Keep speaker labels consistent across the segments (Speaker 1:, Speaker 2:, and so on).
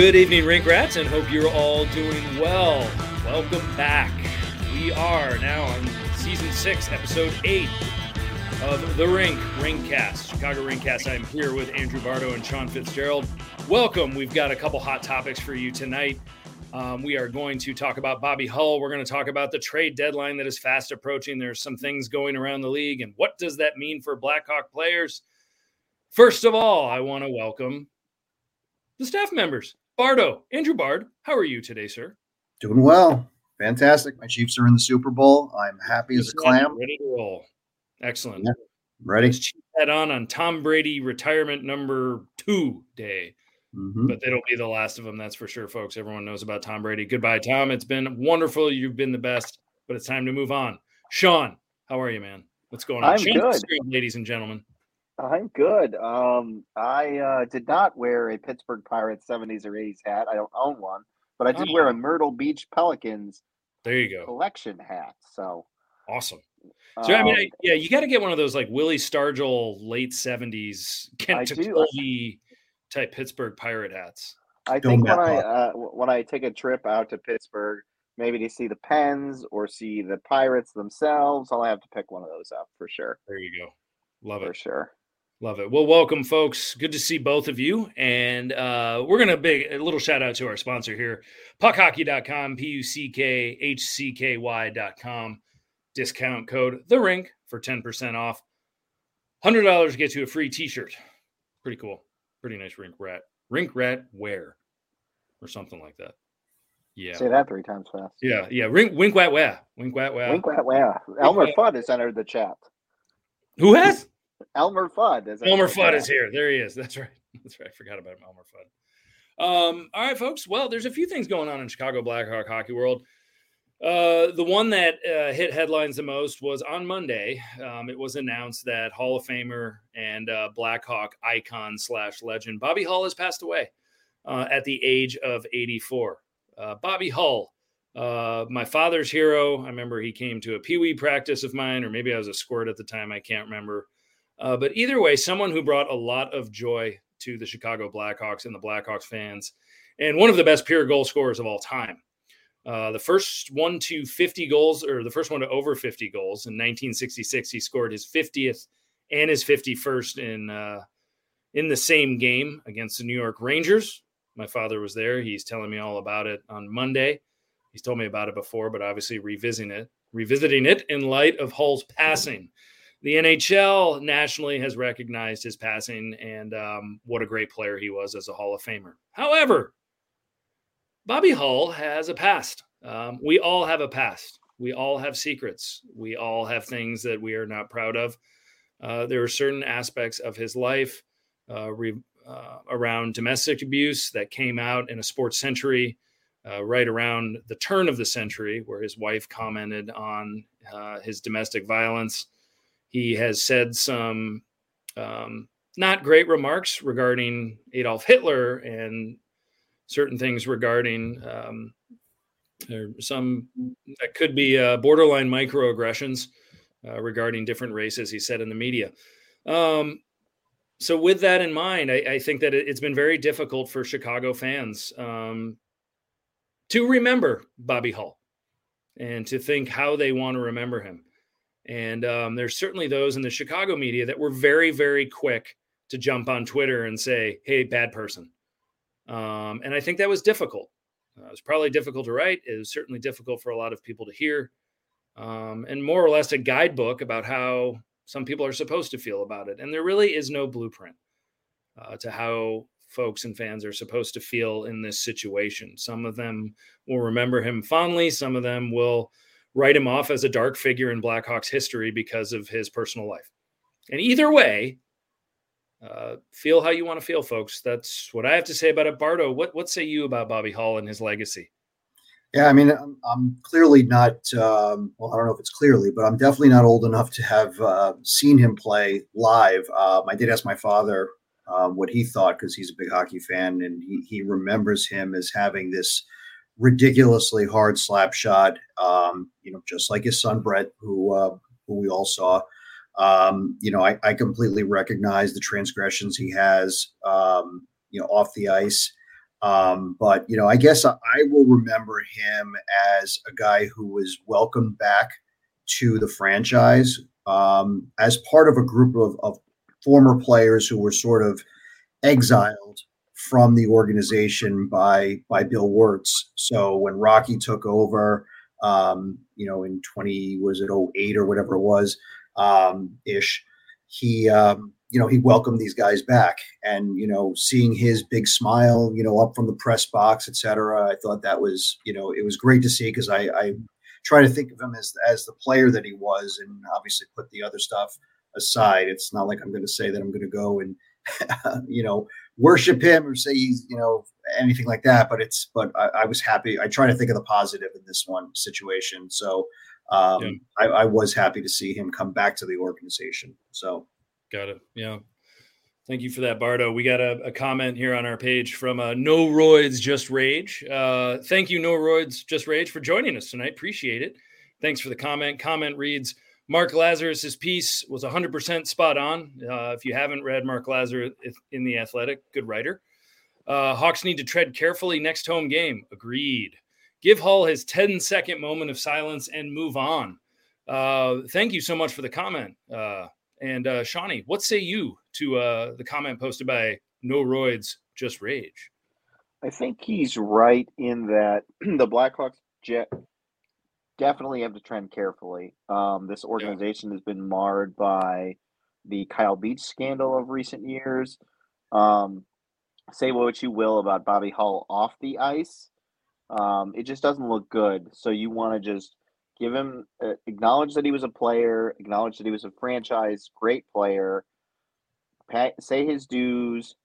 Speaker 1: Good evening, Rink Rats, and hope you're all doing well. Welcome back. We are now on season six, episode eight of the Rink Ringcast, Chicago Ringcast. I'm here with Andrew Bardo and Sean Fitzgerald. Welcome. We've got a couple hot topics for you tonight. Um, we are going to talk about Bobby Hull. We're going to talk about the trade deadline that is fast approaching. There's some things going around the league, and what does that mean for Blackhawk players? First of all, I want to welcome the staff members. Bardo, Andrew Bard, how are you today, sir?
Speaker 2: Doing well. Fantastic. My Chiefs are in the Super Bowl. I'm happy as a clam.
Speaker 1: Ready to roll. Excellent.
Speaker 2: Yeah, ready.
Speaker 1: Let's head on on Tom Brady retirement number two day.
Speaker 2: Mhm.
Speaker 1: But it'll be the last of them, that's for sure, folks. Everyone knows about Tom Brady. Goodbye, Tom. It's been wonderful. You've been the best, but it's time to move on. Sean, how are you, man? What's going on?
Speaker 3: I'm
Speaker 1: Sean
Speaker 3: good.
Speaker 1: Fitzgerald, ladies and gentlemen.
Speaker 3: I'm good. Um, I uh, did not wear a Pittsburgh Pirates 70s or 80s hat. I don't own one, but I did
Speaker 1: Oh.
Speaker 3: wear a Myrtle Beach Pelicans
Speaker 1: There you go.
Speaker 3: collection hat. So,
Speaker 1: Awesome. So I mean,
Speaker 3: um,
Speaker 1: I, yeah, you got to get one of those like Willie Stargell late seventies
Speaker 3: I
Speaker 1: Kent
Speaker 3: do.
Speaker 1: Jacoby type Pittsburgh pirate hats.
Speaker 3: I
Speaker 2: Don't
Speaker 3: think when
Speaker 2: back
Speaker 3: I uh, when I take a trip out to Pittsburgh, maybe to see the Pens or see the Pirates themselves, I'll have to pick one of those up for sure.
Speaker 1: There you go. Love
Speaker 3: For
Speaker 1: it.
Speaker 3: For sure.
Speaker 1: Love it. Well, welcome, folks. Good to see both of you. And uh, we're going to big a little shout out to our sponsor here, puckhockey.com, P U C K H C K Y.com. Discount code The Rink for 10% off. $100 gets you a free t shirt. Pretty cool. Pretty nice rink rat. Rink rat where? or something like that. Yeah.
Speaker 3: Say that three times fast.
Speaker 1: Yeah. Yeah. Rink, wink, wat, wah. Wink, wat, wah.
Speaker 3: Wink, wah, wah. Elmer
Speaker 1: wah.
Speaker 3: Fudd has entered the chat.
Speaker 1: Who has?
Speaker 3: Elmer Fudd is
Speaker 1: Elmer Fudd is here. There he is. That's right. That's right. I forgot about him, Elmer Fudd. Um, all right, folks. Well, there's a few things going on in Chicago Blackhawk hockey world. Uh, the one that uh, hit headlines the most was on Monday. Um, it was announced that Hall of Famer and uh, Blackhawk icon slash legend Bobby Hull has passed away uh, at the age of 84. Uh, Bobby Hull, my father's hero. I remember he came to a pee wee practice of mine, or maybe I was a squirt at the time. I can't remember. But either way, someone who brought a lot of joy to the Chicago Blackhawks and the Blackhawks fans, and one of the best pure goal scorers of all time. Uh, the first one to 50 goals, or the first one to over 50 goals in 1966, he scored his 50th and his 51st in uh, in the same game against the New York Rangers. My father was there. He's telling me all about it on Monday. He's told me about it before, but obviously revisiting it, revisiting it in light of Hull's passing the NHL nationally has recognized his passing and um, what a great player he was as a Hall of Famer. However, Bobby Hull has a past. Um, we all have a past. We all have secrets. We all have things that we are not proud of. Uh, there are certain aspects of his life uh, re, uh, around domestic abuse that came out in a sports century uh, right around the turn of the century, where his wife commented on uh, his domestic violence he has said some um, not great remarks regarding Adolf Hitler and certain things regarding um, some that could be uh, borderline microaggressions uh, regarding different races. He said in the media. Um, so, with that in mind, I, I think that it, it's been very difficult for Chicago fans um, to remember Bobby Hull and to think how they want to remember him. And um, there's certainly those in the Chicago media that were very, very quick to jump on Twitter and say, hey, bad person. Um, and I think that was difficult. Uh, it was probably difficult to write. It was certainly difficult for a lot of people to hear. Um, and more or less a guidebook about how some people are supposed to feel about it. And there really is no blueprint uh, to how folks and fans are supposed to feel in this situation. Some of them will remember him fondly, some of them will write him off as a dark figure in Blackhawks history because of his personal life. And either way, uh, feel how you want to feel, folks. That's what I have to say about it. Bardo, what what say you about Bobby Hull and his legacy?
Speaker 2: Yeah, I mean, I'm, I'm clearly not. Um, well, I don't know if it's clearly, but I'm definitely not old enough to have uh, seen him play live. Um, I did ask my father um, what he thought because he's a big hockey fan, and he, he remembers him as having this ridiculously hard slap shot. Um, you know, just like his son Brett, who uh, who we all saw. Um, you know, I, I, completely recognize the transgressions he has. Um, you know, off the ice. Um, but you know, I guess I, I will remember him as a guy who was welcomed back to the franchise um, as part of a group of, of former players who were sort of exiled from the organization by by Bill Wirtz. So when Rocky took over, um, you know, in 20 was it 08 or whatever it was, um, ish, he um, you know he welcomed these guys back, and you know seeing his big smile, you know, up from the press box, etc. I thought that was you know it was great to see because I, I try to think of him as as the player that he was, and obviously put the other stuff aside. It's not like I'm going to say that I'm going to go and you know worship him or say he's you know anything like that but it's but I, I, was happy i try to think of the positive in this one situation so um, yeah. I, I, was happy to see him come back to the organization so
Speaker 1: got it yeah thank you for that bardo we got a, a comment here on our page from uh, no roids just rage uh, thank you no roids just rage for joining us tonight appreciate it thanks for the comment comment reads Mark Lazerus' piece was 100% spot on. Uh, if you haven't read Mark Lazerus in The Athletic, good writer. Uh, Hawks need to tread carefully next home game. Agreed. Give Hull his 10 second moment of silence and move on. Uh, thank you so much for the comment. Uh, and uh, Shawnee, what say you to uh, the comment posted by No Roids, Just Rage?
Speaker 3: I think he's right in that the Blackhawks jet definitely have to trend carefully. Um, this organization yeah. has been marred by the Kyle Beach scandal of recent years. Um, say what you will about Bobby Hull off the ice, um, it just doesn't look good. So you want to just give him uh, acknowledge that he was a player, acknowledge that he was a franchise great player, pay, say his dues,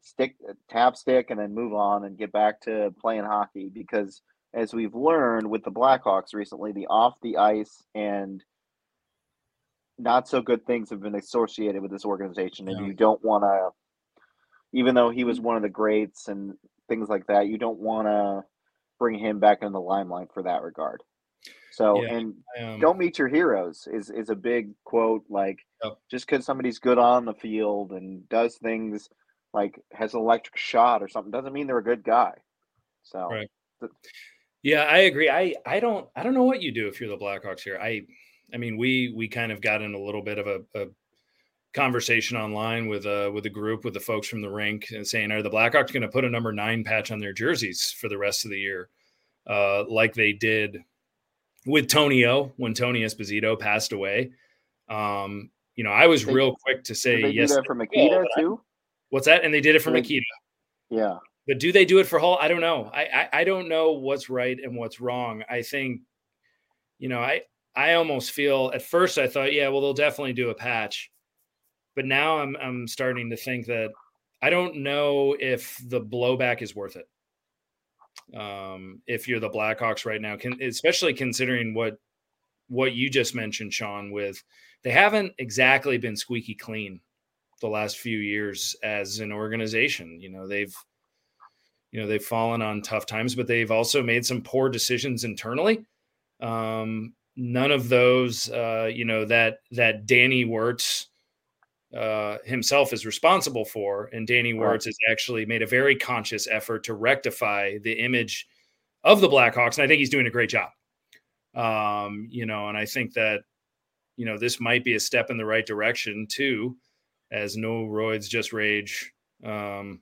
Speaker 3: stick tap stick, and then move on and get back to playing hockey because as we've learned with the Blackhawks recently, the off the ice and not so good things have been associated with this organization, and yeah. you don't want to, even though he was one of the greats and things like that, you don't want to bring him back in the limelight for that regard. So, yeah, and um, don't meet your heroes is is a big quote. Like, just because somebody's good on the field and does things like has an electric shot or something doesn't mean they're a good guy. So, right.
Speaker 1: Yeah, I agree. I I don't I don't know what you do if you're the Blackhawks here. I I mean, we we kind of got in a little bit of a, a conversation online with uh with a group with the folks from the rink and saying, are the Blackhawks going to put a number nine patch on their jerseys for the rest of the year, uh, like they did with Tony O when Tony Esposito passed away? Um, you know, I was they, real quick to say
Speaker 3: they
Speaker 1: yes.
Speaker 3: For Mikita too.
Speaker 1: What's that? And they did it for Mikita.
Speaker 3: Yeah.
Speaker 1: But do they do it for Hull? I don't know. I, I, I don't know what's right and what's wrong. I think, you know, I I almost feel at first I thought, yeah, well, they'll definitely do a patch, but now I'm I'm starting to think that I don't know if the blowback is worth it. Um, if you're the Blackhawks right now, can especially considering what what you just mentioned, Sean, with they haven't exactly been squeaky clean the last few years as an organization. You know, they've you know they've fallen on tough times, but they've also made some poor decisions internally. Um, none of those, uh, you know, that that Danny Wirtz uh, himself is responsible for, and Danny Wirtz has actually made a very conscious effort to rectify the image of the Blackhawks, and I think he's doing a great job. Um, you know, and I think that you know this might be a step in the right direction too, as no roids just rage. Um,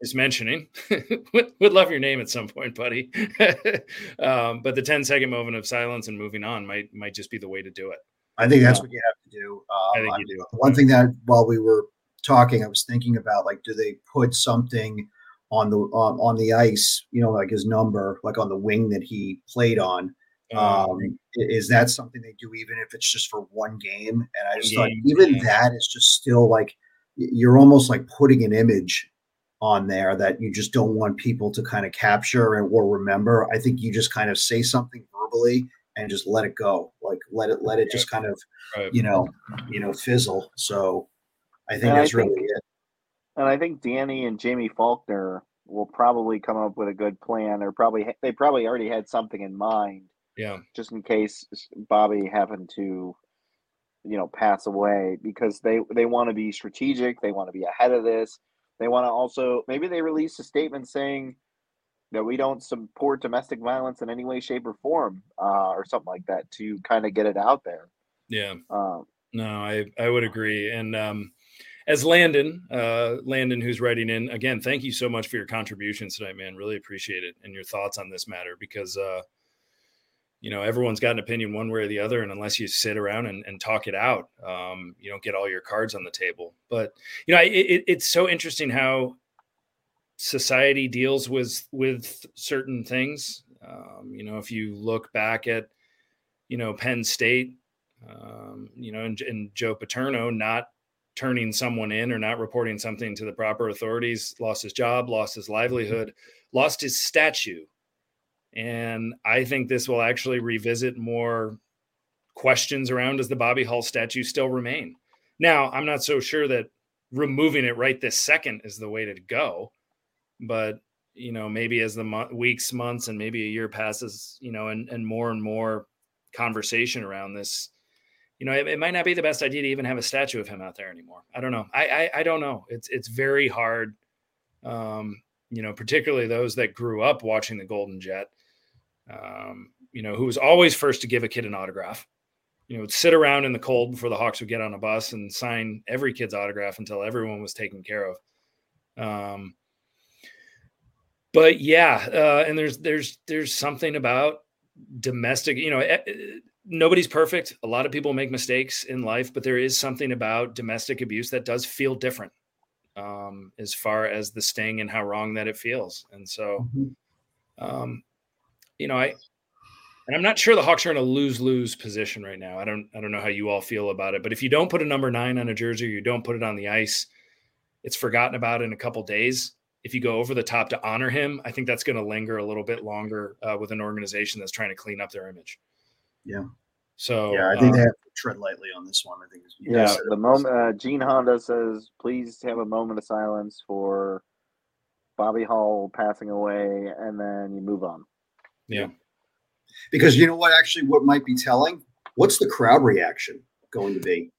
Speaker 1: is mentioning. would, would love your name at some point, buddy. um, but the 10 second moment of silence and moving on might might just be the way to do it.
Speaker 2: I think that's what you have to do. Um, I think you do. One thing that while we were talking, I was thinking about like, do they put something on the on, on the ice? You know, like his number, like on the wing that he played on. Um, um is that something they do, even if it's just for one game? And I just thought, even yeah. that is just still like you're almost like putting an image on there that you just don't want people to kind of capture and or remember. I think you just kind of say something verbally and just let it go. Like let it let it just kind of right. you know you know fizzle. So I think and that's I think, really it.
Speaker 3: And I think Danny and Jaime Faulkner will probably come up with a good plan, or probably they probably already had something in mind.
Speaker 1: Yeah.
Speaker 3: Just in case Bobby happened to, you know, pass away, because they they want to be strategic. They want to be ahead of this. They want to also maybe they release a statement saying that we don't support domestic violence in any way, shape, or form, uh, or something like that to kind of get it out there.
Speaker 1: Yeah.
Speaker 3: Um,
Speaker 1: no, I I would agree. And um, as Landon, uh, Landon, who's writing in again, thank you so much for your contributions tonight, man. Really appreciate it and your thoughts on this matter because uh, you know everyone's got an opinion one way or the other, and unless you sit around and, and talk it out, um, you don't get all your cards on the table. But you know, it, it's so interesting how society deals with with certain things. Um, you know, if you look back at you know Penn State, um, you know, and, and Joe Paterno not turning someone in or not reporting something to the proper authorities, lost his job, lost his livelihood, lost his statue. And I think this will actually revisit more questions around does the Bobby Hull statue still remain? Now, I'm not so sure that removing it right this second is the way to go, but you know, maybe as the mo- weeks, months, and maybe a year passes, you know, and, and more and more conversation around this, you know, it, it, might not be the best idea to even have a statue of him out there anymore. I don't know. I I, I don't know. It's it's very hard. Um, you know, particularly those that grew up watching the Golden Jet. Um, you know, who was always first to give a kid an autograph. You know, would sit around in the cold before the Hawks would get on a bus and sign every kid's autograph until everyone was taken care of. Um, but yeah, uh, and there's there's there's something about domestic. You know, eh, eh, nobody's perfect. A lot of people make mistakes in life, but there is something about domestic abuse that does feel different um, as far as the sting and how wrong that it feels. And so, mm-hmm. um, you know, I and I'm not sure the Hawks are in a lose lose position right now. I don't I don't know how you all feel about it, but if you don't put a number nine on a jersey, or you don't put it on the ice, it's forgotten about in a couple days. If you go over the top to honor him, I think that's going to linger a little bit longer uh, with an organization that's trying to clean up their image.
Speaker 2: Yeah.
Speaker 1: So
Speaker 2: yeah, I think um, they have to tread lightly on this one. I think.
Speaker 3: Yeah, the moment uh, Gene Honda says, "Please have a moment of silence for Bobby Hull passing away," and then you move on.
Speaker 1: Yeah,
Speaker 2: because you know what? Actually, what might be telling? What's the crowd reaction going to be?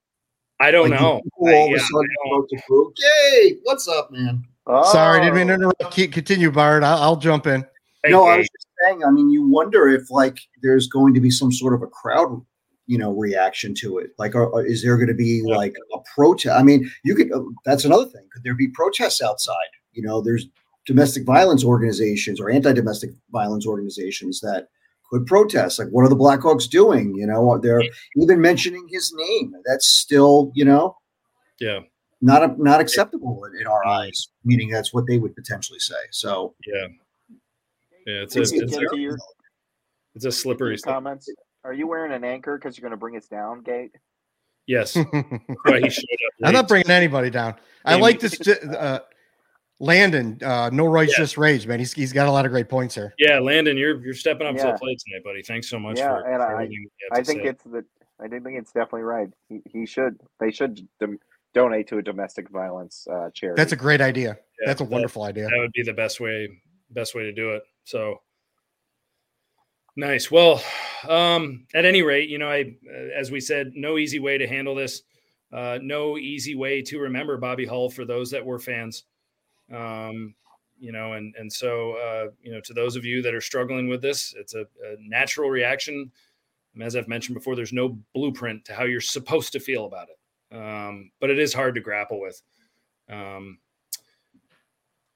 Speaker 1: I don't like, know.
Speaker 2: All I, of a sudden, to Yay! What's up, man?
Speaker 4: Oh. Sorry, didn't mean to interrupt. Keep, continue, Bart. I'll, I'll jump in.
Speaker 2: no, I was just saying. I mean, you wonder if like there's going to be some sort of a crowd, you know, reaction to it. Like, are, is there going to be like a protest? I mean, you could. Uh, that's another thing. Could there be protests outside? You know, there's domestic violence organizations or anti-domestic violence organizations that could protest. Like, what are the Blackhawks doing? You know, they're even mentioning his name. That's still, you know,
Speaker 1: yeah,
Speaker 2: not a, not acceptable in, in, our eyes. Meaning that's what they would potentially say. So
Speaker 1: yeah, yeah, it's a, it's, a, your, it's a slippery
Speaker 3: comments. Are you wearing an anchor because you're going to bring us down, Gate?
Speaker 1: Yes.
Speaker 4: he I'm not bringing anybody down. I like this. Uh, Landon, uh, no rights, yeah. just rage, man. He's, he's got a lot of great points here.
Speaker 1: Yeah, Landon, you're you're stepping up yeah. to the plate tonight, buddy. Thanks so much.
Speaker 3: Yeah,
Speaker 1: for,
Speaker 3: and for I, I think say. it's the I think it's definitely right. He, he should they should dem- donate to a domestic violence uh, charity.
Speaker 4: That's a great idea. Yeah, That's a wonderful
Speaker 1: that,
Speaker 4: idea.
Speaker 1: That would be the best way best way to do it. So nice. Well, um, at any rate, you know, I as we said, no easy way to handle this. Uh, no easy way to remember Bobby Hull for those that were fans. Um, you know, and and so uh, you know, to those of you that are struggling with this, it's a, a natural reaction. As I've mentioned before, there's no blueprint to how you're supposed to feel about it, um, but it is hard to grapple with. Um,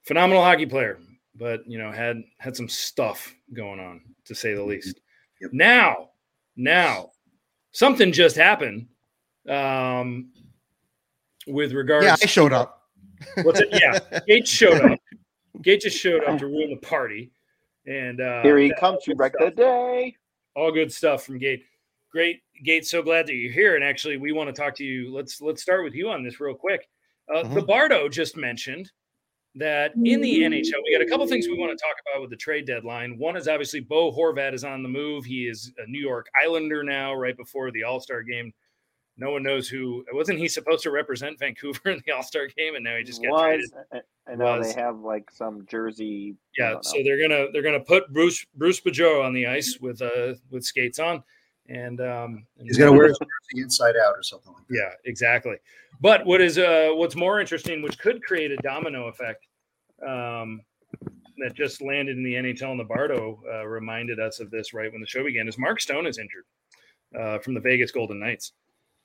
Speaker 1: phenomenal hockey player, but you know had had some stuff going on to say the least. Yep. Now, now, something just happened um, with regards.
Speaker 4: Yeah, I showed up.
Speaker 1: What's it? Yeah, Gate showed up. Gate just showed up to ruin the party, and uh,
Speaker 3: here he comes to wreck the day.
Speaker 1: All good stuff from Gate. Great, Gate. So glad that you're here. And actually, we want to talk to you. Let's let's start with you on this real quick. Uh, mm-hmm. The Bardo just mentioned that in the NHL, we got a couple things we want to talk about with the trade deadline. One is obviously Bo Horvat is on the move. He is a New York Islander now, right before the All Star game no one knows who wasn't he supposed to represent Vancouver in the All Star game, and now he just got was, traded.
Speaker 3: I know was, they have like some jersey.
Speaker 1: Yeah, so they're gonna they're gonna put Bruce Bruce Boudreau on the ice with uh with skates on, and um and
Speaker 2: he's gonna wear his jersey inside out or something like that.
Speaker 1: Yeah, exactly. But what is uh what's more interesting, which could create a domino effect, um, that just landed in the NHL and the Bardo uh, reminded us of this right when the show began, is Mark Stone is injured uh, from the Vegas Golden Knights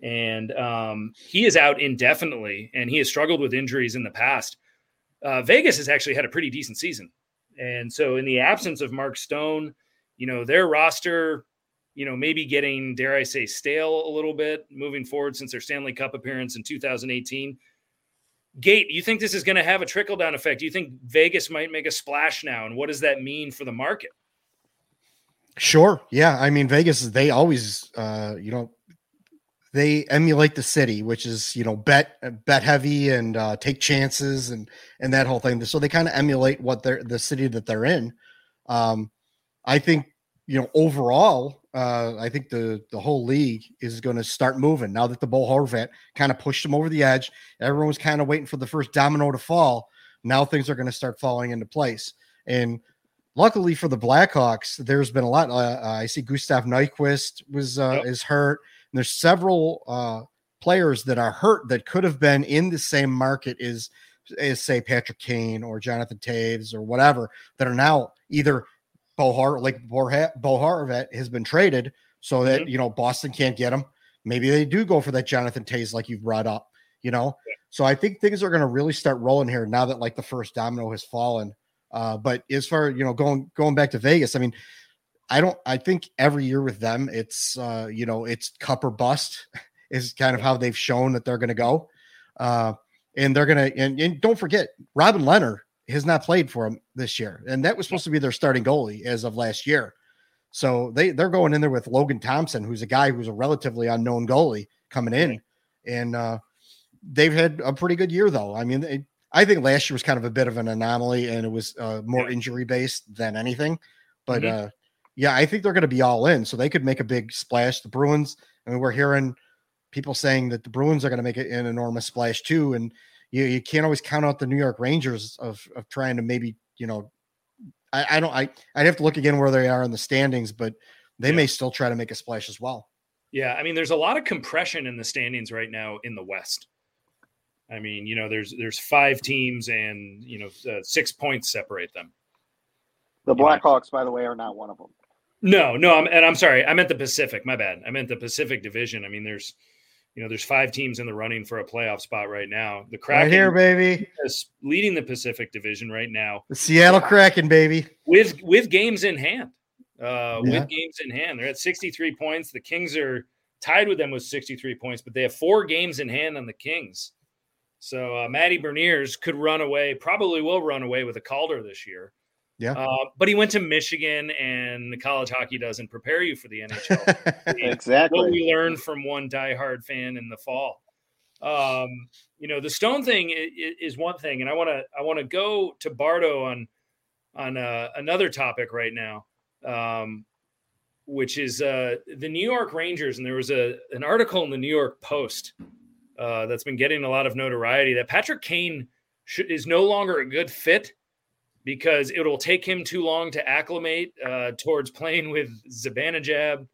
Speaker 1: and um, he is out indefinitely, and he has struggled with injuries in the past. Uh, Vegas has actually had a pretty decent season, and so in the absence of Mark Stone, you know their roster, you know maybe getting dare I say stale a little bit moving forward since their Stanley Cup appearance in 2018. Gate, you think this is going to have a trickle down effect? Do you think Vegas might make a splash now, and what does that mean for the market?
Speaker 4: Sure. Yeah. I mean, Vegas, they always, uh, you know, they emulate the city, which is you know bet bet heavy and uh, take chances and and that whole thing. So they kind of emulate what they're the city that they're in. Um, I think you know overall, uh, I think the the whole league is going to start moving now that the Bo Horvat kind of pushed them over the edge. Everyone was kind of waiting for the first domino to fall. Now things are going to start falling into place. And luckily for the Blackhawks, there's been a lot. Uh, I see Gustav Nyquist was uh, yep. is hurt there's several uh, players that are hurt that could have been in the same market as, as say Patrick Kane or Jonathan Toews or whatever that are now either Bohar like Bohar has been traded so that mm-hmm. you know Boston can't get him. Maybe they do go for that Jonathan Toews like you've brought up. You know, yeah. so I think things are going to really start rolling here now that like the first domino has fallen. Uh, but as far you know, going going back to Vegas, I mean, I don't. I think every year with them, it's uh, you know, it's cup or bust is kind of how they've shown that they're going to go, uh, and they're going to. And, and don't forget, Robin Lehner has not played for them this year, and that was supposed to be their starting goalie as of last year. So they they're going in there with Logan Thompson, who's a guy who's a relatively unknown goalie coming in, and uh, they've had a pretty good year though. I mean, they, I think last year was kind of a bit of an anomaly, and it was uh, more injury based than anything. But mm-hmm. uh, yeah, I think they're going to be all in, so they could make a big splash. The Bruins, I mean, we're hearing people saying that the Bruins are going to make an enormous splash too, and you, you can't always count out the New York Rangers of of trying to maybe you know, I, I don't I I'd have to look again where they are in the standings, but they yeah. may still try to make a splash as well.
Speaker 1: Yeah, I mean, there's a lot of compression in the standings right now in the West. I mean, you know, there's there's five teams and you know uh, six points separate them.
Speaker 3: The Blackhawks, by the way, are not one of them.
Speaker 1: No, no, I'm, and I'm sorry. I meant the Pacific. My bad. I meant the Pacific Division. I mean, there's, you know, there's five teams in the running for a playoff spot right now. The Kraken
Speaker 4: right here, baby,
Speaker 1: is leading the Pacific Division right now.
Speaker 4: The Seattle Kraken, baby,
Speaker 1: with with games in hand. Uh, yeah. With games in hand, they're at 63 points. The Kings are tied with them with 63 points, but they have four games in hand on the Kings. So uh, Matty Beniers could run away, probably will run away with a Calder this year.
Speaker 4: Yeah. Uh,
Speaker 1: but he went to Michigan, and college hockey doesn't prepare you for the NHL.
Speaker 3: exactly.
Speaker 1: What we learned from one diehard fan in the fall. Um, you know, the Stone thing is, is one thing, and I want to I want to go to Bardo on on uh, another topic right now, um, which is uh, the New York Rangers. And there was a an article in the New York Post uh, that's been getting a lot of notoriety that Patrick Kane should, is no longer a good fit because it'll take him too long to acclimate uh, towards playing with Zibanejad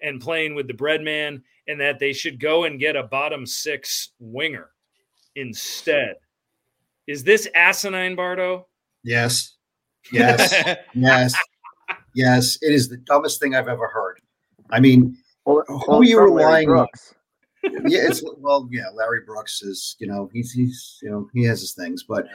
Speaker 1: and playing with the Breadman, and that they should go and get a bottom six winger instead. Is this asinine, Bardo?
Speaker 2: Yes. Yes. yes. Yes. It is the dumbest thing I've ever heard. I mean, well, who are you relying on? yeah, it's well, yeah. Larry Brooks is, you know, he's he's you know he has his things, but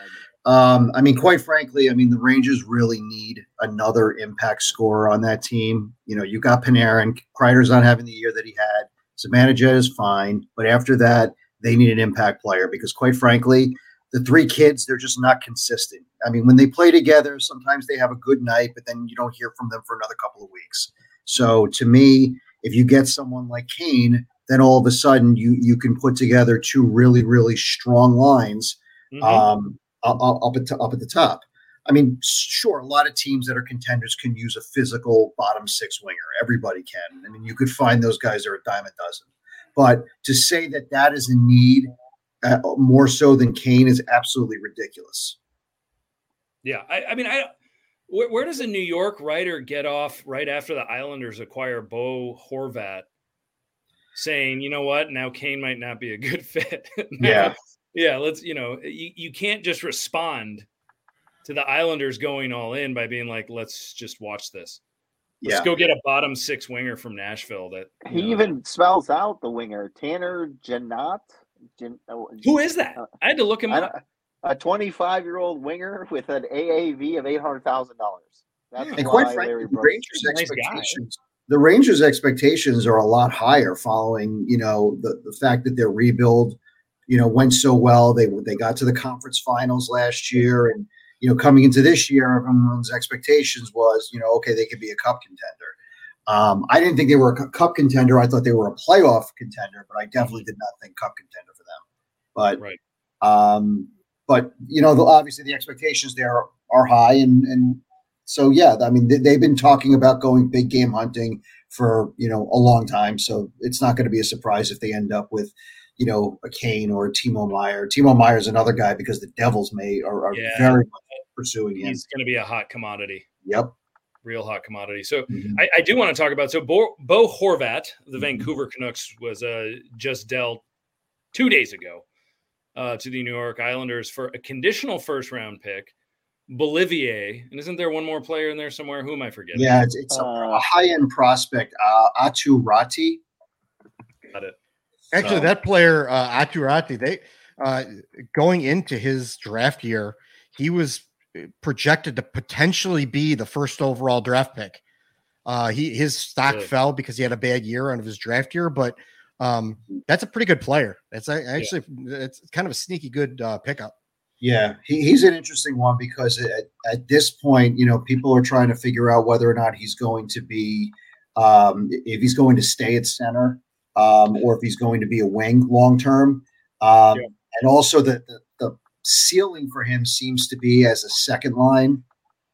Speaker 2: um, I mean, quite frankly, I mean, the Rangers really need another impact scorer on that team. You know, you got Panarin, Kreider's not having the year that he had. Zibanejad is fine, but after that, they need an impact player because, quite frankly, the three kids they're just not consistent. I mean, when they play together, sometimes they have a good night, but then you don't hear from them for another couple of weeks. So, to me, if you get someone like Kane, then all of a sudden you you can put together two really really strong lines. Mm-hmm. Um, up at, up at the top. I mean, sure, a lot of teams that are contenders can use a physical bottom six winger. Everybody can. I mean, you could find those guys that are a dime a dozen. But to say that that is a need uh, more so than Kane is absolutely ridiculous.
Speaker 1: Yeah, I, I mean, I where, where, does a New York writer get off right after the Islanders acquire Bo Horvat, saying, you know what, now Kane might not be a good fit.
Speaker 2: yeah,
Speaker 1: yeah. Let's, you know, you, you can't just respond to the Islanders going all in by being like, let's just watch this. Let's yeah. go get a bottom six winger from Nashville. That
Speaker 3: he know, even spells out the winger Tanner Jeannot.
Speaker 1: Gen, oh, Who is that? Uh, I had to look him up.
Speaker 3: A 25 year old winger with an AAV of eight hundred thousand dollars.
Speaker 2: That's and quite frankly, the Rangers' expectations. The Rangers' expectations are a lot higher following, you know, the, the fact that their rebuild, you know, went so well. They they got to the conference finals last year, and you know, coming into this year, everyone's expectations was, you know, okay, they could be a cup contender. Um, I didn't think they were a cup contender. I thought they were a playoff contender, but I definitely did not think cup contender for them. But, right. um, but you know, the, obviously the expectations there are, are high, and and so yeah, I mean, they, have been talking about going big game hunting for you know a long time. So it's not going to be a surprise if they end up with you know, a Kane or a Timo Meier. Timo Meier is another guy because the Devils may are, are yeah. very much pursuing him.
Speaker 1: He's going to be a hot commodity.
Speaker 2: Yep.
Speaker 1: Real hot commodity. So mm-hmm. I, I, do want to talk about so Bo, Bo Horvat, the mm-hmm. Vancouver Canucks, was uh, just dealt two days ago uh, to the New York Islanders for a conditional first round pick. Beauvillier, and isn't there one more player in there somewhere? Who am I forgetting?
Speaker 2: Yeah, it's, it's uh, a, high end prospect, uh, Aatu Raty.
Speaker 1: Got it.
Speaker 4: Actually, so. that player uh, Aatu Raty, they uh, going into his draft year, he was uh, projected to potentially be the first overall draft pick. Uh, he his stock Good. fell because he had a bad year out of his draft year, but um, that's a pretty good player. That's actually yeah. it's kind of a sneaky good uh, pickup.
Speaker 2: Yeah, he, he's an interesting one because at, at this point, you know, people are trying to figure out whether or not he's going to be, um, if he's going to stay at center um, or if he's going to be a wing long term. Um, yeah. And also the, the, the ceiling for him seems to be as a second line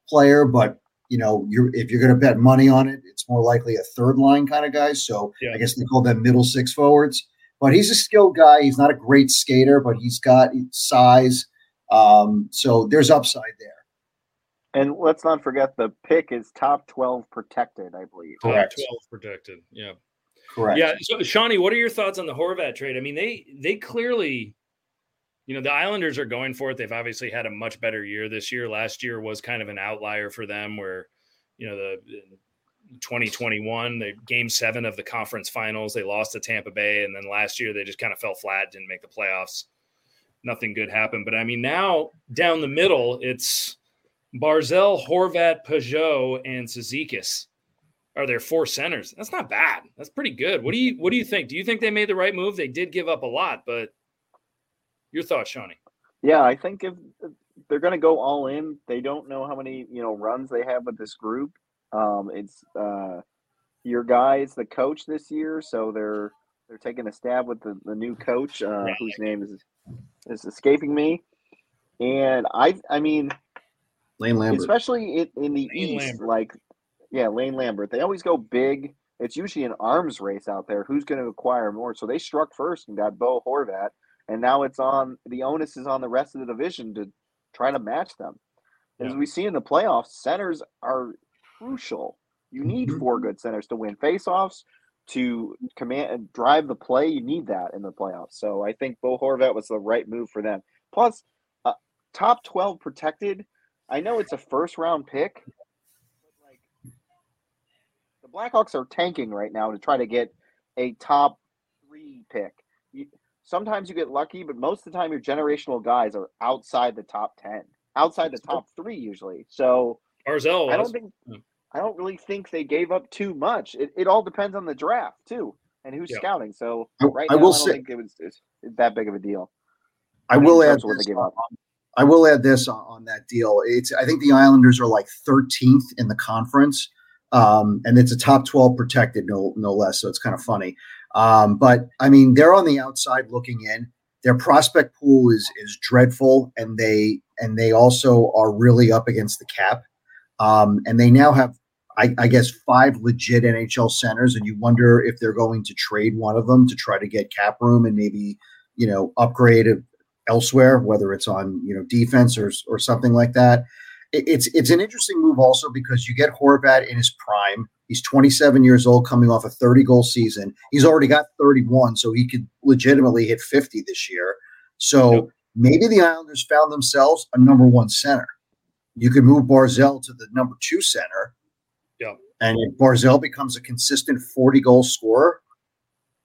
Speaker 2: player, but you know, you're if you're going to bet money on it, it's more likely a third line kind of guy. So yeah. I guess they call them middle six forwards. But he's a skilled guy. He's not a great skater, but he's got size. Um, so there's upside there.
Speaker 3: And let's not forget the pick is top 12 protected, I believe.
Speaker 1: Top 12 protected. Yeah.
Speaker 2: Correct.
Speaker 1: Yeah. So, Shawnee, what are your thoughts on the Horvat trade? I mean, they they clearly, you know, the Islanders are going for it. They've obviously had a much better year this year. Last year was kind of an outlier for them, where you know the 2021, the game seven of the conference finals, they lost to Tampa Bay, and then last year they just kind of fell flat, didn't make the playoffs. Nothing good happened. But I mean, now down the middle, it's Barzal, Horvat, Pageau, and Cizikas are there four centers. That's not bad. That's pretty good. What do you what do you think? Do you think they made the right move? They did give up a lot, but your thoughts, Shawnee?
Speaker 3: Yeah, I think if they're going to go all in, they don't know how many you know runs they have with this group. Um, it's uh, your guy is the coach this year, so they're they're taking a stab with the, the new coach, uh, right. whose name is is escaping me. And I, I mean,
Speaker 2: Lane Lambert,
Speaker 3: especially in, in the Lane East, Lambert. like yeah, Lane Lambert. They always go big. It's usually an arms race out there. Who's going to acquire more? So they struck first and got Bo Horvat, and now it's on the onus is on the rest of the division to try to match them. Yeah. As we see in the playoffs, centers are crucial. You need mm-hmm. four good centers to win faceoffs, to command and drive the play. You need that in the playoffs. So I think Bo Horvat was the right move for them. Plus, uh, top twelve protected. I know it's a first round pick, the Blackhawks are tanking right now to try to get a top three pick. You, sometimes you get lucky, but most of the time your generational guys are outside the top ten, outside the top three usually. So
Speaker 1: Barzal,
Speaker 3: I don't think I don't really think they gave up too much. It, it all depends on the draft too and who's yeah. scouting. So right I now, I don't say, think it was it's, it's that big of a deal.
Speaker 2: I will add this, I will add this on, on that deal. It's I think the Islanders are like 13th in the conference um, and it's a top 12 protected, no, no less. So it's kind of funny. Um, but I mean, they're on the outside looking in. Their prospect pool is is dreadful, and they and they also are really up against the cap. Um, and they now have, I, I guess, five legit NHL centers, and you wonder if they're going to trade one of them to try to get cap room and maybe you know upgrade elsewhere, whether it's on you know defense or or something like that. It's it's an interesting move also because you get Horvat in his prime. He's 27 years old, coming off a 30 goal season. He's already got 31, so he could legitimately hit 50 this year. So yep. maybe the Islanders found themselves a number one center. You could move Barzal to the number two center.
Speaker 1: Yeah.
Speaker 2: And if Barzal becomes a consistent 40 goal scorer,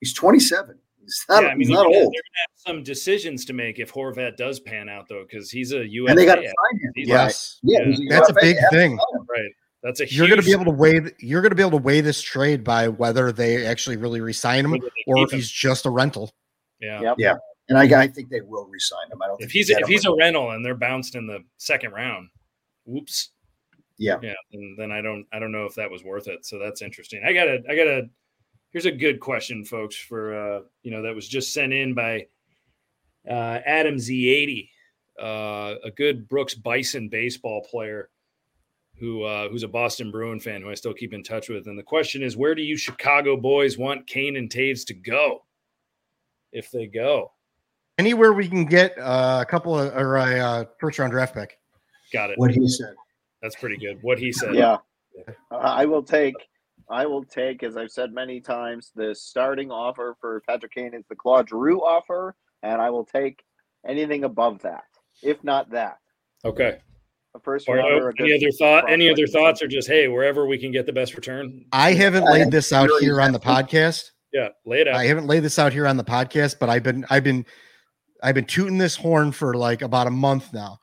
Speaker 2: he's 27. He's not, yeah, I mean, he's not old. They're
Speaker 1: going to have some decisions to make if Horvat does pan out, though, because he's a U.S.
Speaker 2: And they got to sign him.
Speaker 4: Yes. Yeah, yeah. that's a big thing.
Speaker 1: Right. That's a
Speaker 4: you're going to be able to weigh. You're going to be able to weigh this trade by whether they actually really resign him or if him. he's just a rental.
Speaker 1: Yeah.
Speaker 2: Yep. Yeah. And I, I think they will resign him. I don't.
Speaker 1: If he's if he's a rental and they're bounced in the second round, whoops.
Speaker 2: Yeah.
Speaker 1: Yeah. And then I don't I don't know if that was worth it. So that's interesting. I gotta I gotta here's a good question, folks, for uh, you know, that was just sent in by uh, Adam Z80, uh, a good Brooks Bison baseball player who uh, who's a Boston Bruin fan who I still keep in touch with. And the question is, where do you Chicago boys want Kane and Toews to go if they go?
Speaker 4: Anywhere we can get uh, a couple of or a uh, first round draft pick.
Speaker 1: Got it.
Speaker 2: What he said.
Speaker 1: That's pretty good. What he said.
Speaker 3: Yeah. I will take I will take, as I've said many times, the starting offer for Patrick Kane is the Claude Giroux offer, and I will take anything above that, if not that.
Speaker 1: Okay.
Speaker 3: A first
Speaker 1: or, rounder, any other thought? Any other thoughts, or just hey, wherever we can get the best return?
Speaker 4: I haven't laid this out here on the podcast.
Speaker 1: Yeah, lay it out.
Speaker 4: I haven't laid this out here on the podcast, but I've been, I've been, I've been tooting this horn for like about a month now.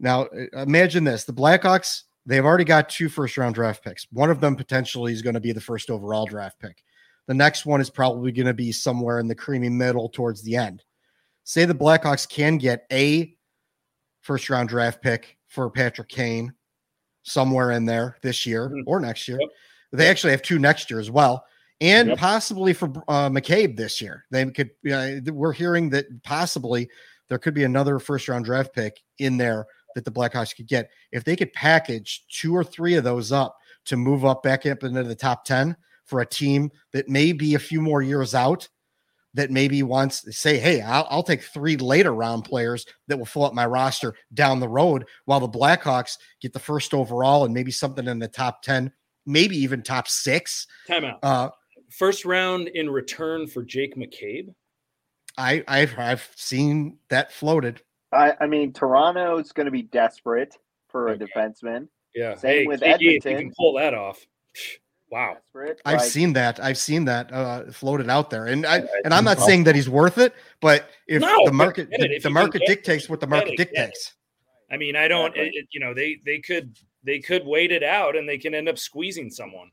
Speaker 4: Now, uh, imagine this: the Blackhawks They've already got two first round draft picks. One of them potentially is going to be the first overall draft pick. The next one is probably going to be somewhere in the creamy middle towards the end. Say the Blackhawks can get a first round draft pick for Patrick Kane somewhere in there this year mm-hmm. or next year. Yep. They actually have two next year as well, and yep. possibly for uh, McCabe this year. They could. Uh, we're hearing that possibly there could be another first round draft pick in there that the Blackhawks could get. If they could package two or three of those up to move up back up into the top 10 for a team that may be a few more years out, that maybe wants to say, hey, I'll, I'll, take three later round players that will fill up my roster down the road while the Blackhawks get the first overall and maybe something in the top 10, maybe even top six.
Speaker 1: Timeout. Uh, first round in return for Jake McCabe.
Speaker 4: I, I've, I've seen that floated.
Speaker 3: I, I mean, Toronto's going to be desperate for a defenseman.
Speaker 1: Yeah.
Speaker 3: Same hey, with KD, Edmonton.
Speaker 1: you can pull that off. Wow.
Speaker 3: Desperate,
Speaker 4: I've like, seen that. I've seen that uh, floated out there, and I and I'm not saying that he's worth it, but if no, the market the, the market dictates what the market dictates.
Speaker 1: I mean, I don't. It, you know, they they could they could wait it out, and they can end up squeezing someone.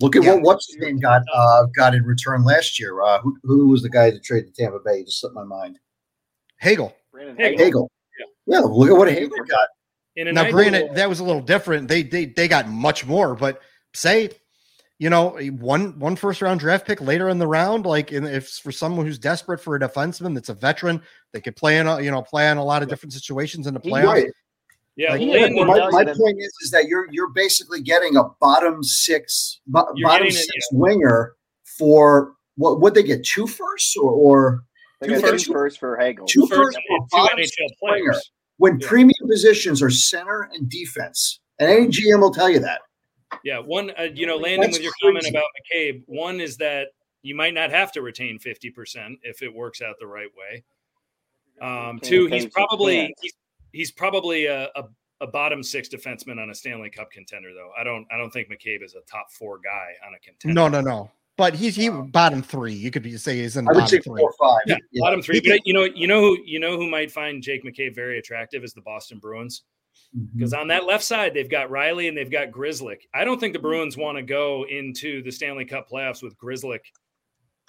Speaker 2: Look at yeah. what what's his name got uh, got in return last year. Uh, who who was the guy that traded to Tampa Bay? Just slipped my mind.
Speaker 4: Hagel.
Speaker 2: Brandon Hagel. Hagel. Yeah. yeah, look at what Hagel got.
Speaker 4: now, granted, that was a little different. They they they got much more, but say, you know, one one first round draft pick later in the round, like in, if for someone who's desperate for a defenseman that's a veteran, they could play in a, you know play in a lot of different situations in the playoffs. Right.
Speaker 1: Yeah, like,
Speaker 2: my, my point is is that you're you're basically getting a bottom six bottom six it, yeah. winger for what would they get two firsts or or
Speaker 3: two first, two first for Hagel.
Speaker 2: Two, two first for NHL players. When yeah. premium positions are center and defense, and any GM will tell you that.
Speaker 1: Yeah, one, uh, you know, Landon, That's with your crazy. comment about McCabe, one is that you might not have to retain 50% if it works out the right way. Um, two, he's probably he's, he's probably a, a, a, bottom six defenseman on a Stanley Cup contender, though. I don't I don't think McCabe is a top four guy on a contender.
Speaker 4: No, no, no. But he's he bottom three. You could say he's in the I bottom three.
Speaker 2: Four, five.
Speaker 1: Yeah, yeah. bottom three. But you know, you know who you know who might find Jake McCabe very attractive is the Boston Bruins. Because mm-hmm. on that left side, they've got Riley and they've got Grzelcyk. I don't think the Bruins want to go into the Stanley Cup playoffs with Grzelcyk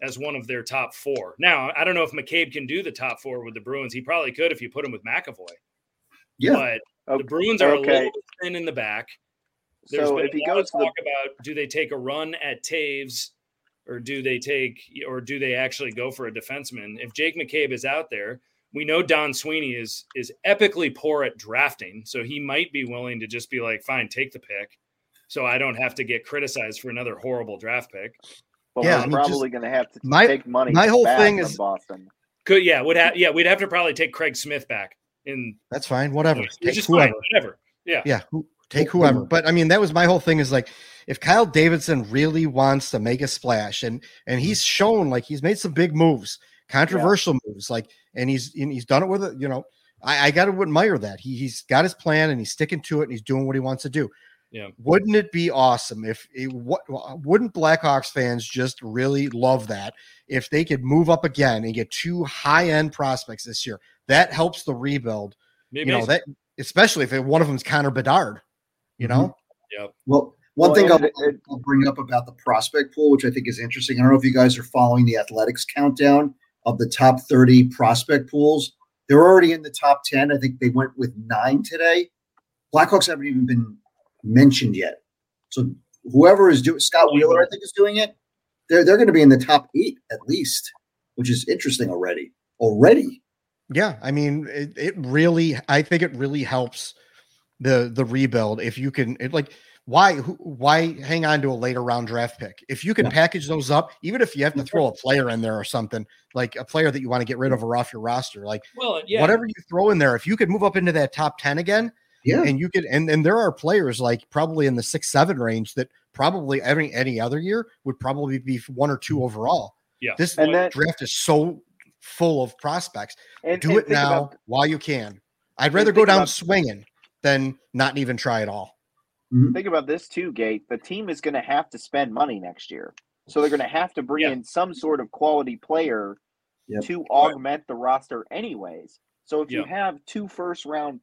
Speaker 1: as one of their top four. Now, I don't know if McCabe can do the top four with the Bruins. He probably could if you put him with McAvoy.
Speaker 2: Yeah.
Speaker 1: But okay. the Bruins are okay. a little thin in the back. There's
Speaker 3: so if he goes
Speaker 1: to talk the... about do they take a run at Toews or do they take or do they actually go for a defenseman? If Jake McCabe is out there, we know Don Sweeney is is epically poor at drafting, so he might be willing to just be like, "Fine, take the pick," so I don't have to get criticized for another horrible draft pick.
Speaker 3: Well, yeah, we're I mean, probably going to have to my, take money.
Speaker 4: My whole thing is
Speaker 3: Boston.
Speaker 1: Could yeah, would have yeah, we'd have to probably take Craig Smith back. In
Speaker 4: that's fine, whatever.
Speaker 1: Take just whoever. Fine, whatever. Yeah.
Speaker 4: Yeah. Who, take whoever. But I mean, that was my whole thing is like, if Kyle Davidson really wants to make a splash and and he's shown like he's made some big moves, controversial yeah. moves, like and he's and he's done it with it, you know. I, I got to admire that. He he's got his plan and he's sticking to it and he's doing what he wants to do.
Speaker 1: Yeah.
Speaker 4: Wouldn't it be awesome if it, what wouldn't Blackhawks fans just really love that if they could move up again and get two high end prospects this year? That helps the rebuild. Maybe you know that especially if it, one of them is Connor Bedard. You know.
Speaker 1: Mm-hmm. Yeah.
Speaker 2: Well, one well, thing I'll, it, I'll, bring up about the prospect pool, which I think is interesting. I don't know if you guys are following the Athletics countdown of the top 30 prospect pools. They're already in the top 10. I think they went with nine today. Blackhawks haven't even been mentioned yet. So whoever is doing Scott Wheeler, I think, is doing it. They're they're going to be in the top eight at least, which is interesting already. Already.
Speaker 4: Yeah, I mean, it, it really. I think it really helps the the rebuild if you can. It, like, why why hang on to a later round draft pick if you can yeah. package those up, even if you have to mm-hmm. throw a player in there or something like a player that you want to get rid mm-hmm. of or off your roster, like
Speaker 1: well, yeah.
Speaker 4: whatever you throw in there, if you could move up into that top ten again,
Speaker 2: yeah.
Speaker 4: And you could and, and there are players like probably in the six, seven range that probably every any other year would probably be one or two mm-hmm. overall.
Speaker 1: Yeah.
Speaker 4: This and that, draft is so full of prospects. And, Do and it now about, while you can. I'd rather go down about, swinging than not even try at all.
Speaker 3: Mm-hmm. Think about this too, Gate. The team is going to have to spend money next year. So they're going to have to bring yeah. in some sort of quality player yep. to augment the roster anyways. So if yep. you have two first round,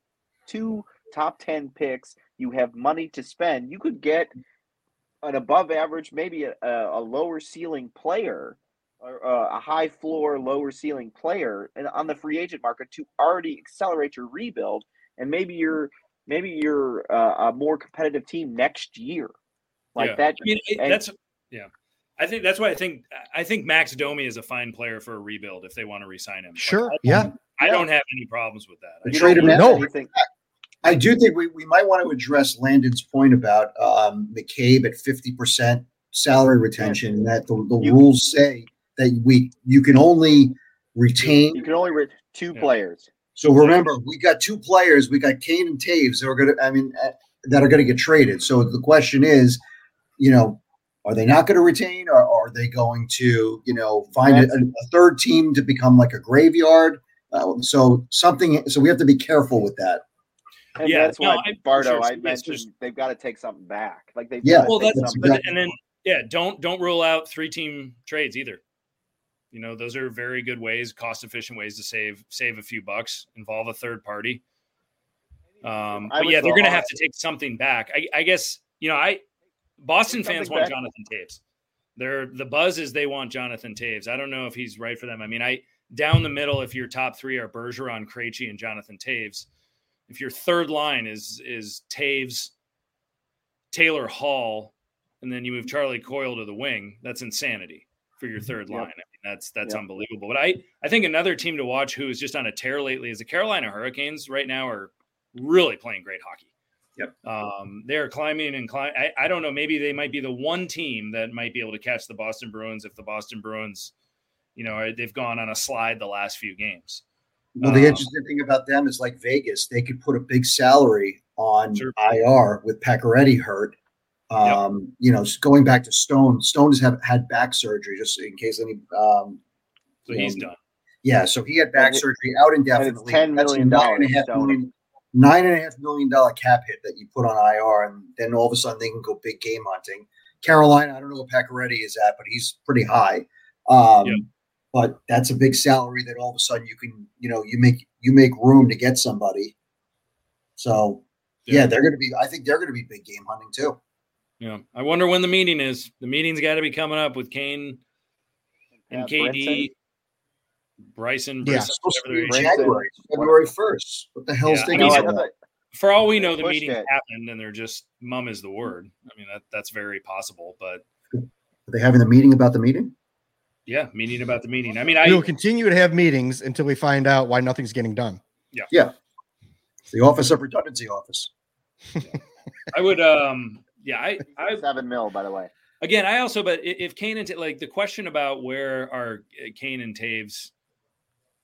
Speaker 3: two top 10 picks, you have money to spend, you could get an above average, maybe a, a lower ceiling player or uh, a high floor, lower ceiling player and on the free agent market to already accelerate your rebuild. And maybe you're, maybe you're uh, a more competitive team next year like
Speaker 1: yeah.
Speaker 3: that.
Speaker 1: I mean, it, and, that's, yeah. I think that's why I think I think Max Domi is a fine player for a rebuild if they want to resign him.
Speaker 4: Sure.
Speaker 1: Like,
Speaker 4: I yeah.
Speaker 1: I don't have any problems with that.
Speaker 2: I trade him no. Anything. I do think we, we might want to address Landon's point about um, McCabe at 50% salary retention, and that the, the you, rules say that we you can only retain.
Speaker 3: You can only retain two yeah. players.
Speaker 2: So remember, we got two players. We got Kane and Toews that are going to, I mean, uh, that are going to get traded. So the question is, you know, are they not going to retain or, or, are they going to, you know, find a, a, third team to become like a graveyard? Uh, so something, so we have to be careful with that.
Speaker 3: And yeah, that's why no, Bardo, sure I mentioned just, they've got to take something back. Like they
Speaker 2: yeah,
Speaker 1: well, that's exactly. and then yeah, don't don't rule out three team trades either. You know, those are very good ways, cost efficient ways to save save a few bucks. Involve a third party. Um, but yeah, they're going to have to take something back. I, I, guess you know, I Boston fans want back. Jonathan Toews. They're the buzz is they want Jonathan Toews. I don't know if he's right for them. I mean, I down the middle, if your top three are Bergeron, Krejci, and Jonathan Toews, if your third line is is Toews, Taylor Hall, and then you move Charlie Coyle to the wing, that's insanity for your third line. Yep. I mean, that's that's yep. unbelievable. But I I think another team to watch who is just on a tear lately is the Carolina Hurricanes. Right now are really playing great hockey.
Speaker 2: Yep.
Speaker 1: Um, they're climbing and climbing. I, I don't know. Maybe they might be the one team that might be able to catch the Boston Bruins if the Boston Bruins, you know, they've gone on a slide the last few games.
Speaker 2: Well, the um, interesting thing about them is like Vegas, they could put a big salary on sure. IR with Pacioretty hurt. Um, yep. You know, going back to Stone, Stone has have, had back surgery just in case any. Um,
Speaker 1: so he's know, done.
Speaker 2: Yeah, so he had back surgery out indefinitely.
Speaker 3: Ten million dollars.
Speaker 2: Nine and a half million dollar cap hit that you put on IR, and then all of a sudden they can go big game hunting. Carolina, I don't know what Pacioretty is at, but he's pretty high. Um, yep but that's a big salary that all of a sudden you can, you know, you make you make room to get somebody. So yeah, yeah they're going to be. I think they're going to be big game hunting too.
Speaker 1: Yeah, I wonder when the meeting is. The meeting's got to be coming up with Kane and yeah, KD. Bryson,
Speaker 2: yeah, January, February first. What the hell's yeah, I mean,
Speaker 1: For all we know, the meeting it. happened, and they're just mum is the word. I mean, that that's very possible. But
Speaker 2: are they having the meeting about the meeting?
Speaker 1: Yeah, meeting about the meeting. I mean, I
Speaker 4: will continue to have meetings until we find out why nothing's getting done.
Speaker 1: Yeah,
Speaker 2: yeah. the Office of Redundancy Office.
Speaker 1: Yeah. I would, um, yeah, I, I
Speaker 3: seven mil, by the way.
Speaker 1: Again, I also, but if Kane and like the question about where are uh, Kane and Toews,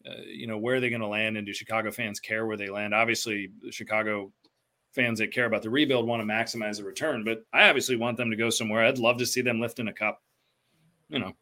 Speaker 1: uh, you know, where are they going to land, and do Chicago fans care where they land? Obviously, Chicago fans that care about the rebuild want to maximize the return. But I obviously want them to go somewhere. I'd love to see them lifting a cup. You know,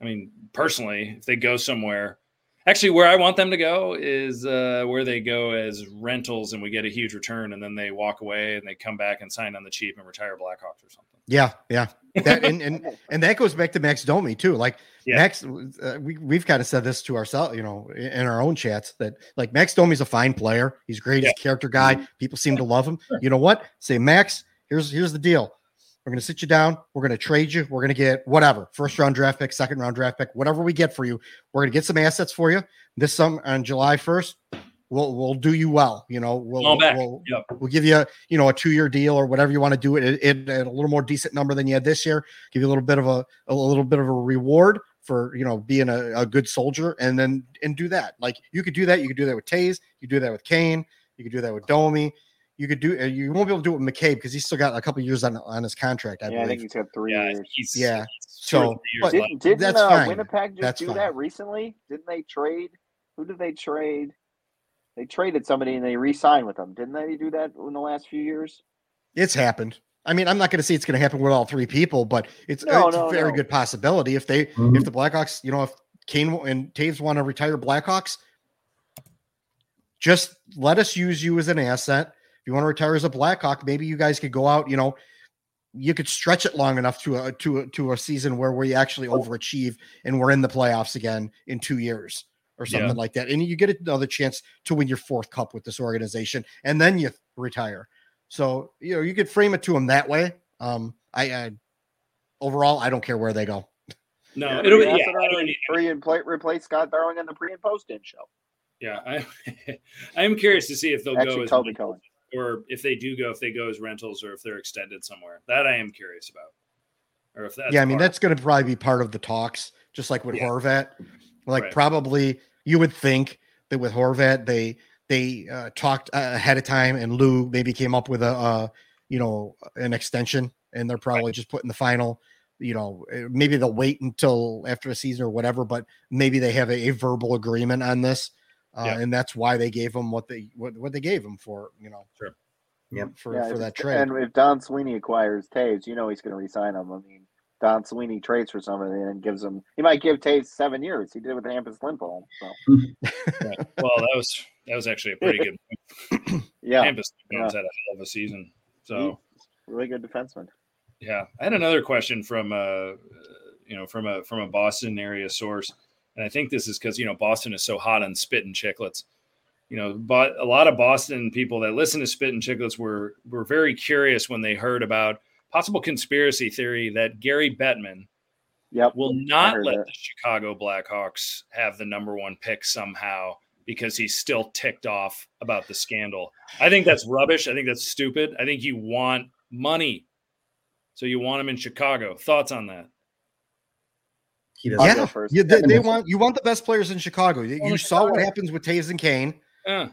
Speaker 1: I mean, personally, if they go somewhere, actually, where I want them to go is uh, where they go as rentals and we get a huge return, and then they walk away and they come back and sign on the cheap and retire Blackhawks or something.
Speaker 4: Yeah, yeah, that, and and and that goes back to Max Domi too. Like yeah. Max, uh, we we've kind of said this to ourselves, you know, in our own chats that like Max Domi's a fine player. He's great. Yeah. He's a character guy. People seem to love him. You know what? Say Max. Here's here's the deal. We're going to sit you down. We're going to trade you. We're going to get whatever first round draft pick, second round draft pick, whatever we get for you. We're going to get some assets for you this summer on July 1st we'll we'll do you well. You know, we'll we'll, we'll, yep. we'll, give you a you know a two year deal or whatever you want to do it at, a little more decent number than you had this year. Give you a little bit of a a little bit of a reward for you know being a, a good soldier, and then and do that. Like you could do that. You could do that with Toews. You could do that with Kane. You could do that with Domi. You could do. Uh, you won't be able to do it with McCabe because he's still got a couple years on on his contract. I
Speaker 3: yeah,
Speaker 4: believe.
Speaker 3: I think he's got three yeah, years.
Speaker 4: He's, yeah. He's so
Speaker 3: didn't, didn't that's uh, fine. Winnipeg just that's do fine. that recently? Didn't they trade? Who did they trade? They traded somebody and they re-signed with them, didn't they? Do that in the last few years?
Speaker 4: It's happened. I mean, I'm not going to say it's going to happen with all three people, but it's, no, it's no, a very no. good possibility if they mm-hmm. if the Blackhawks, you know, if Kane and Toews want to retire Blackhawks, just let us use you as an asset. If you want to retire as a Blackhawk, maybe you guys could go out. You know, you could stretch it long enough to a to a, to a season where we actually overachieve and we're in the playoffs again in two years or something yeah. like that. And you get another chance to win your fourth cup with this organization, and then you retire. So you know you could frame it to them that way. Um, I, I overall I don't care where they go.
Speaker 1: No, yeah, it'll be yeah,
Speaker 3: pre and play replace Scott Darling on the pre and post in show.
Speaker 1: Yeah, I I'm curious to see if they'll Actually, go as Toby Cohen. Or if they do go if they go as rentals or if they're extended somewhere. That I am curious about.
Speaker 4: Or if that's yeah, I mean that's going to probably be part of the talks, just like with yeah. Horvat. Like right. probably you would think that with Horvat they they uh, talked ahead of time and Lou maybe came up with a uh, you know an extension and they're probably right. just putting the final you know eh, maybe they'll wait until after a season or whatever but maybe they have a, a verbal agreement on this uh, yeah. and that's why they gave him what they what, what they gave him for you know
Speaker 1: sure
Speaker 4: yeah for, yeah, for that trade
Speaker 3: and if Don Sweeney acquires Toews you know he's going to resign him I mean Don Sweeney trades for somebody and gives him. He might give Toews seven years. He did with Hampus Lindholm. So.
Speaker 1: yeah. Well, that was that was actually a pretty good.
Speaker 3: yeah,
Speaker 1: Hampus yeah. had a hell of a season. So
Speaker 3: really good defenseman.
Speaker 1: Yeah, I had another question from uh, you know, from a from a Boston area source, and I think this is because you know Boston is so hot on spit and chicklets. You know, but a lot of Boston people that listen to Spit and Chicklets were were very curious when they heard about possible conspiracy theory that Gary Bettman
Speaker 3: yep,
Speaker 1: will not let that. the Chicago Blackhawks have the number one pick somehow because he's still ticked off about the scandal. I think that's rubbish. I think that's stupid. I think you want money. So you want him in Chicago. Thoughts on that?
Speaker 4: Yeah, yeah they, they, want you want the best players in Chicago. You, you saw what happens with Toews and Kane,
Speaker 1: uh.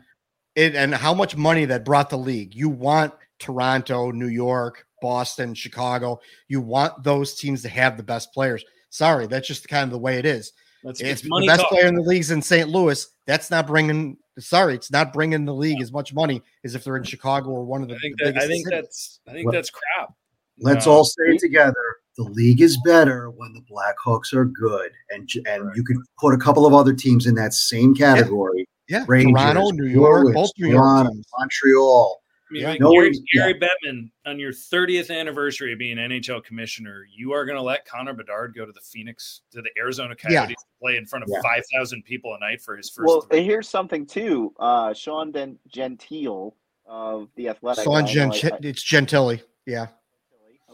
Speaker 4: it, and how much money that brought the league. You want Toronto, New York, Boston, Chicago. You want those teams to have the best players. Sorry, that's just kind of the way it is. That's if the best talk. player in the league's in St. Louis, that's not bringing. Sorry, it's not bringing the league as much money as if they're in Chicago or one of the.
Speaker 1: I think, that, I think that's. I think that's crap.
Speaker 2: Let's no. all say together. The league is better when the Blackhawks are good, and and right. you can put a couple of other teams in that same category.
Speaker 4: Yeah, yeah. Rangers, Toronto, New York, both New York,
Speaker 2: Montreal.
Speaker 1: I mean, yeah. no Gary, Gary yeah. Bettman, on your 30th anniversary of being NHL commissioner, you are going to let Connor Bedard go to the Phoenix, to the Arizona Coyotes, yeah. to play in front of 5,000 people a night for his first.
Speaker 3: Well, three. here's something too. Uh, Sean Den- Gentille of the Athletic.
Speaker 4: Sean Gen- it's Gentili. Yeah.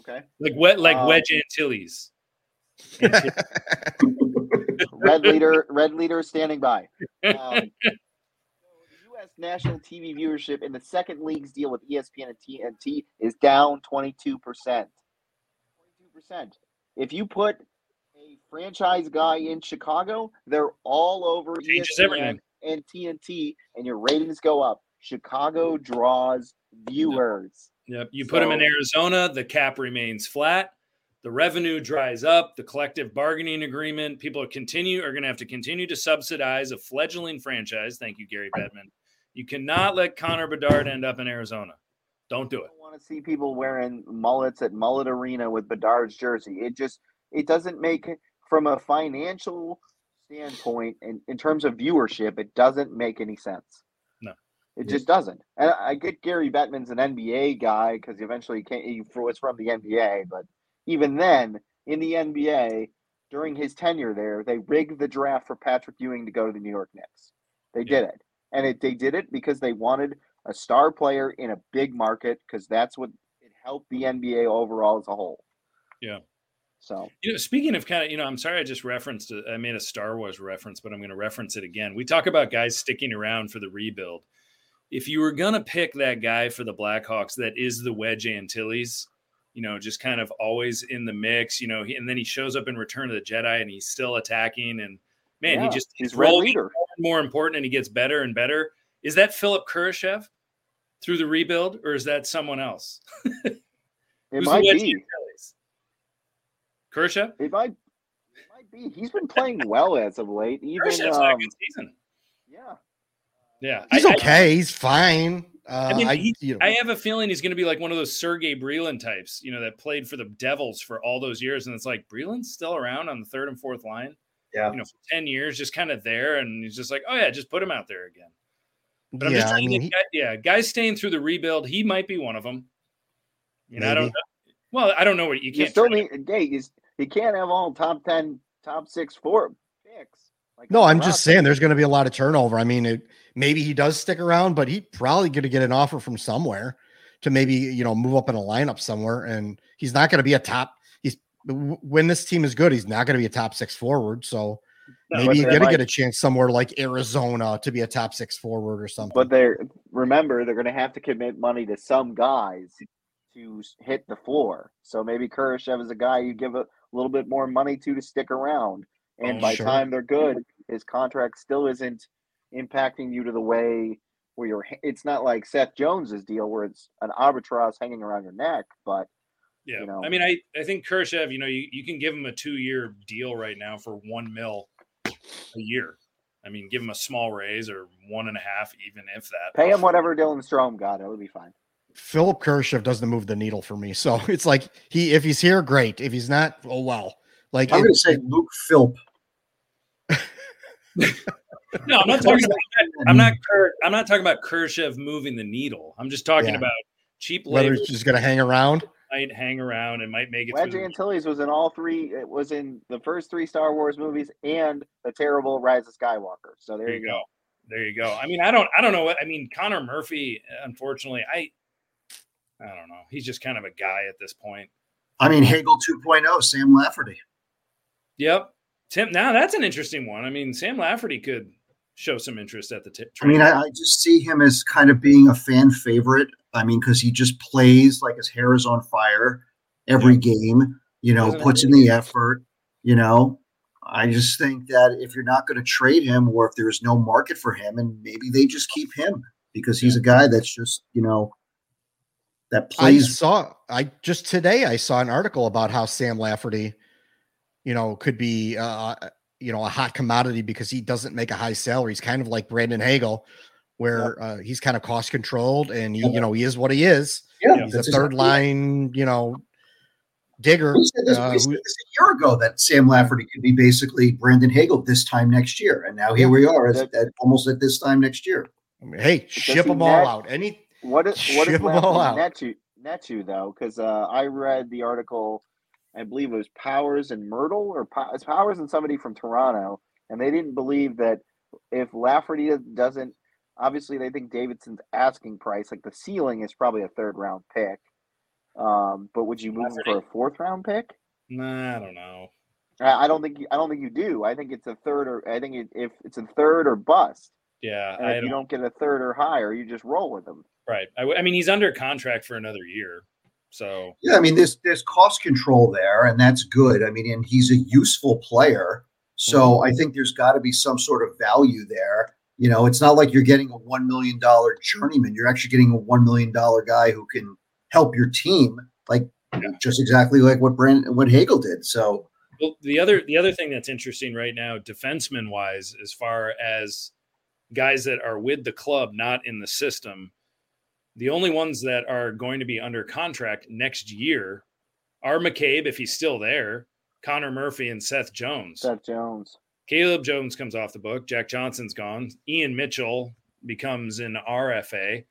Speaker 3: Okay.
Speaker 1: Like wet, like um, Wedge Antilles.
Speaker 3: red leader, red leader standing by. Um, U.S. national TV viewership in the second league's deal with ESPN and TNT is down 22%. 22%. If you put a franchise guy in Chicago, they're all over ESPN everything. and TNT, and your ratings go up. Chicago draws viewers.
Speaker 1: Yep. You put them in Arizona, the cap remains flat. The revenue dries up. The collective bargaining agreement. People are continue are going to have to continue to subsidize a fledgling franchise. Thank you, Gary Bettman. You cannot let Connor Bedard end up in Arizona. Don't do it.
Speaker 3: I want to see people wearing mullets at Mullet Arena with Bedard's jersey. It just it doesn't make from a financial standpoint and in terms of viewership, it doesn't make any sense. It just doesn't. And I get Gary Bettman's an NBA guy because eventually he can't he was from the NBA, but even then, in the NBA, during his tenure there, they rigged the draft for Patrick Ewing to go to the New York Knicks. They
Speaker 1: Yeah.
Speaker 3: did it. And it, they did it because they wanted a star player in a big market because that's what it helped the NBA overall as a whole.
Speaker 1: Yeah.
Speaker 3: So
Speaker 1: You know, speaking of kind of, you know, I'm sorry I just referenced. I made a Star Wars reference, but I'm going to reference it again. We talk about guys sticking around for the rebuild. If you were going to pick that guy for the Blackhawks that is the Wedge Antilles, you know, just kind of always in the mix, you know, and then he shows up in Return of the Jedi and he's still attacking. And man, he just
Speaker 3: he's
Speaker 1: rolling
Speaker 3: leader.
Speaker 1: more important and he gets better and better. Is that Philip Kurashev through the rebuild or is that someone else?
Speaker 3: It
Speaker 1: Who's
Speaker 3: might be.
Speaker 1: Antilles?
Speaker 3: It might. It might be. He's been playing well as of late. Even
Speaker 1: Kurashev's had a
Speaker 3: um,
Speaker 1: good season.
Speaker 3: yeah.
Speaker 1: Yeah,
Speaker 4: He's
Speaker 1: I- I-
Speaker 4: okay. he's fine. Uh,
Speaker 1: I mean,
Speaker 4: I,
Speaker 1: he-
Speaker 4: you know,
Speaker 1: I have a feeling he's going to be like one of those Sergey Brylin types, you know, that played for the Devils for all those years. And it's like Brylin's still around on the third and fourth line,
Speaker 2: Yeah.
Speaker 1: you know, for 10 years, just kind of there. And he's just like, oh, yeah, just put him out there again. But I'm just
Speaker 4: yeah, I
Speaker 1: trying to
Speaker 4: mean, he,
Speaker 1: guy- yeah, guys staying through the rebuild, he might be one of them. You know, I don't know. Well, I don't know what you
Speaker 3: You,
Speaker 1: can't
Speaker 3: still
Speaker 1: trade
Speaker 3: need. Hey, you, you can't have all top ten, top six, four picks. Like
Speaker 4: no, I'm just saying there's going to be a lot of turnover. I mean, it, maybe he does stick around, but he probably going to get an offer from somewhere to maybe you know move up in a lineup somewhere, and he's not going to be a top. He's when this team is good, he's not going to be a top six forward. So
Speaker 1: No,
Speaker 4: maybe
Speaker 3: but
Speaker 4: he's going to get a chance somewhere like Arizona to be a top six forward or something.
Speaker 3: But they're remember they're going to have to commit money to some guys to hit the floor. So maybe Kurashev is a guy you give a little bit more money to to stick around, Oh, and
Speaker 1: Oh,
Speaker 3: by
Speaker 4: sure.
Speaker 3: time they're good, his contract still isn't impacting you to the way where you're. It's not like Seth Jones's deal where it's an albatross hanging around your neck, but
Speaker 1: Yeah.
Speaker 3: you know.
Speaker 1: I mean, I, I think Kurashev, you know, you, you can give him a two year deal right now for one mil a year. I mean, give him a small raise or one and a half, even if that.
Speaker 3: pay him whatever Dylan Strome got. It would be fine.
Speaker 4: Philip Kurashev doesn't move the needle for me. So it's like he if he's here, great. If he's not, oh well. Like
Speaker 2: I'm going to say Luke Philp.
Speaker 1: No, hmm. I'm not talking about. I'm not. Ker, I'm not talking about Kurashev moving the needle. I'm just talking
Speaker 4: Yeah.
Speaker 1: about cheap
Speaker 4: whether
Speaker 1: labor
Speaker 4: he's just going to hang around.
Speaker 1: might hang around and might make it.
Speaker 3: Wedge
Speaker 1: through the-
Speaker 3: Antilles was in all three. It was in the first three Star Wars movies and the terrible Rise of Skywalker. So there,
Speaker 1: There you go. There you go. I mean, I don't. I don't know what. I mean, Connor Murphy. Unfortunately, I. I don't know. He's just kind of a guy at this point.
Speaker 2: I mean, Hagel 2.0, Sam Lafferty.
Speaker 1: Yep. Tim. Now that's an interesting one. I mean, Sam Lafferty could show some interest at the. tip.
Speaker 2: I mean, I, I just see him as kind of being a fan favorite. I mean, because he just plays like his hair is on fire every game, you know,
Speaker 1: Doesn't
Speaker 2: puts in the effort, you know. I just think that if you're not going to trade him or if there's no market for him, and maybe they just keep him because he's a guy that's just, you know, that
Speaker 4: I
Speaker 2: plays.
Speaker 4: saw I just today I saw an article about how Sam Lafferty, you know, could be uh you know a hot commodity because he doesn't make a high salary. He's kind of like Brandon Hagel, where uh, he's kind of cost controlled and he, you know, he is what he is.
Speaker 2: yeah,
Speaker 4: He's a third
Speaker 2: exactly-
Speaker 4: line, you know, digger.
Speaker 2: We said, this,
Speaker 4: uh,
Speaker 2: we said
Speaker 4: who-
Speaker 2: this a year ago that Sam Lafferty could be basically Brandon Hagel this time next year, and now here we are, at, at almost at this time next year.
Speaker 4: I mean, hey, ship
Speaker 3: he
Speaker 4: them all
Speaker 3: net-
Speaker 4: out. Any
Speaker 3: What is what
Speaker 4: Ship
Speaker 3: is
Speaker 4: 'em all out.
Speaker 3: Lafferty net to net to though? Because uh, I read the article. I believe it was Powers and Myrtle, or it's Powers and somebody from Toronto, and they didn't believe that if Lafferty doesn't, obviously they think Davidson's asking price, like the ceiling, is probably a third round pick. Um, but would you move him for a fourth round pick?
Speaker 1: Nah, I don't know.
Speaker 3: I I don't think you, I don't think you do. I think it's a third or I think it, if it's a third or bust,
Speaker 1: Yeah,
Speaker 3: and if you
Speaker 1: don't.
Speaker 3: don't get a third or higher, you just roll with them.
Speaker 1: Right. I mean, he's under contract for another year, so
Speaker 2: Yeah, I mean, there's there's cost control there, and that's good. I mean, and he's a useful player, so mm-hmm. I think there's got to be some sort of value there. You know, it's not like you're getting a one million dollar journeyman. You're actually getting a one million dollar guy who can help your team, like just exactly like what Brand what Hagel did. So
Speaker 1: Well, the other the other thing that's interesting right now, defenseman wise, as far as guys that are with the club, not in the system, The only ones that are going to be under contract next year are McCabe, if he's still there, Connor Murphy, and Seth Jones.
Speaker 3: Seth Jones.
Speaker 1: Caleb Jones comes off the book. Jack Johnson's gone. Ian Mitchell becomes an RFA.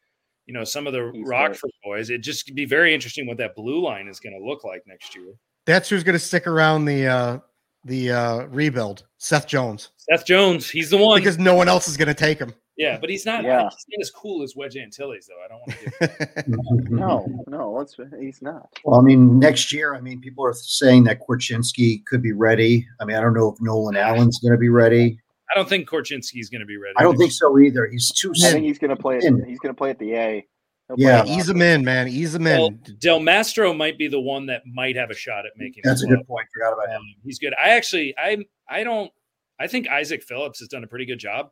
Speaker 1: You know, some of the
Speaker 3: He's
Speaker 1: Rockford boys. It just be very interesting what that blue line is going to look like next year.
Speaker 4: That's who's going to stick around the uh, the uh, rebuild. Seth Jones,
Speaker 1: Seth Jones, he's the one.
Speaker 4: because no one else is going to take him.
Speaker 1: Yeah, but he's not.
Speaker 3: Yeah.
Speaker 1: He's not as cool as Wedge Antilles, though. I don't want to. Give,
Speaker 3: No, no, let's. He's not.
Speaker 2: Well, I mean, next year, I mean, people are saying that Korchinski could be ready. I mean, I don't know if Nolan Allan's going to be ready.
Speaker 1: I don't think Korchinski's going to be ready.
Speaker 2: I don't think so either. He's too.
Speaker 3: I think he's gonna play. It,
Speaker 2: Thin.
Speaker 3: he's gonna play at the A. He'll
Speaker 2: Yeah.
Speaker 4: ease him in, man. Ease him
Speaker 1: Well,
Speaker 4: in.
Speaker 1: Del Mastro might be the one that might have a shot at making.
Speaker 2: That's a
Speaker 1: club.
Speaker 2: good point. Forgot about him.
Speaker 1: Um, he's good. I actually, I, I don't. I think Isaak Phillips has done a pretty good job.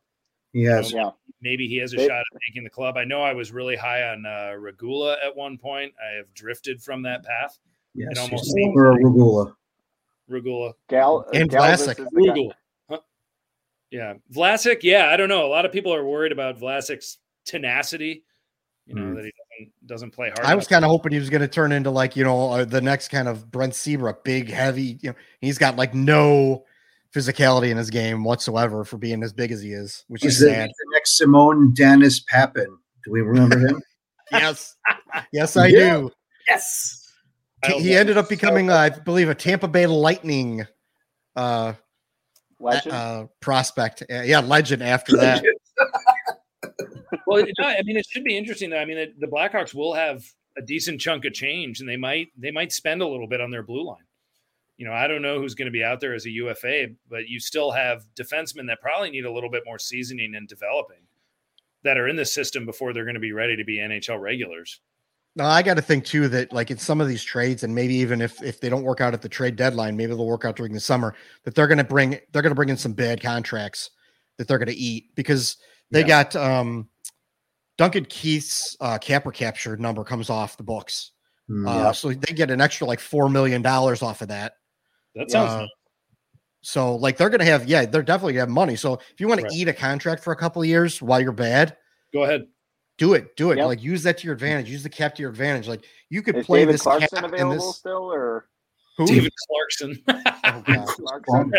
Speaker 2: He has.
Speaker 3: Yeah,
Speaker 1: Maybe he has a
Speaker 3: They-
Speaker 1: shot at making the club. I know I was really high on uh, Regula at one point. I have drifted from that path.
Speaker 2: Yes.
Speaker 1: It almost seems like-
Speaker 2: Regula.
Speaker 1: Regula,
Speaker 3: Gal
Speaker 4: And
Speaker 3: Galvis
Speaker 4: Vlasic.
Speaker 3: is the guy.
Speaker 1: Rugul. Huh? Yeah, Vlasic. Yeah, I don't know. A lot of people are worried about Vlasic's tenacity. You know
Speaker 2: Mm.
Speaker 1: that he doesn't doesn't play hard.
Speaker 4: I was kind of hoping he was going to turn into like you know uh, the next kind of Brent Seabrook, big, heavy. You know, he's got like no physicality in his game whatsoever for being as big as he is, which
Speaker 2: He's
Speaker 4: is
Speaker 2: the,
Speaker 4: sad.
Speaker 2: the next Simone Dennis Papin. Do we remember him?
Speaker 4: yes, yes, I
Speaker 2: Yeah.
Speaker 4: do.
Speaker 1: yes. I
Speaker 4: He,
Speaker 1: don't
Speaker 4: he
Speaker 1: know.
Speaker 4: ended up becoming, uh, I believe, a Tampa Bay Lightning uh, uh, prospect. Uh, yeah, legend after that.
Speaker 1: well, it- no, I mean, it should be interesting. Though. I mean, it, the Blackhawks will have a decent chunk of change, and they might they might spend a little bit on their blue line. You know, I don't know who's going to be out there as a UFA, but you still have defensemen that probably need a little bit more seasoning and developing that are in the system before they're going to be ready to be NHL regulars.
Speaker 4: No, I got to think too that like in some of these trades, and maybe even if if they don't work out at the trade deadline, maybe they'll work out during the summer. That they're going to bring they're going to bring in some bad contracts that they're going to eat because they
Speaker 1: Yeah.
Speaker 4: got um Duncan Keith's uh, capper capture number comes off the books,
Speaker 2: Hmm.
Speaker 4: uh, so they get an extra like four million dollars off of that.
Speaker 1: That sounds
Speaker 4: Uh, so like they're going to have yeah they're definitely going to have money. So if you want
Speaker 1: Right.
Speaker 4: to eat a contract for a couple of years while you're bad,
Speaker 1: go ahead.
Speaker 4: do it, do it.
Speaker 3: Yep.
Speaker 4: Like use that to your advantage. Use the cap to your advantage. Like you could
Speaker 3: is
Speaker 4: play
Speaker 3: David
Speaker 4: this
Speaker 3: Clarkson
Speaker 4: cap in
Speaker 3: available
Speaker 4: this.
Speaker 3: still, or
Speaker 4: Who?
Speaker 1: David Clarkson.
Speaker 4: Oh, God.
Speaker 3: Clarkson?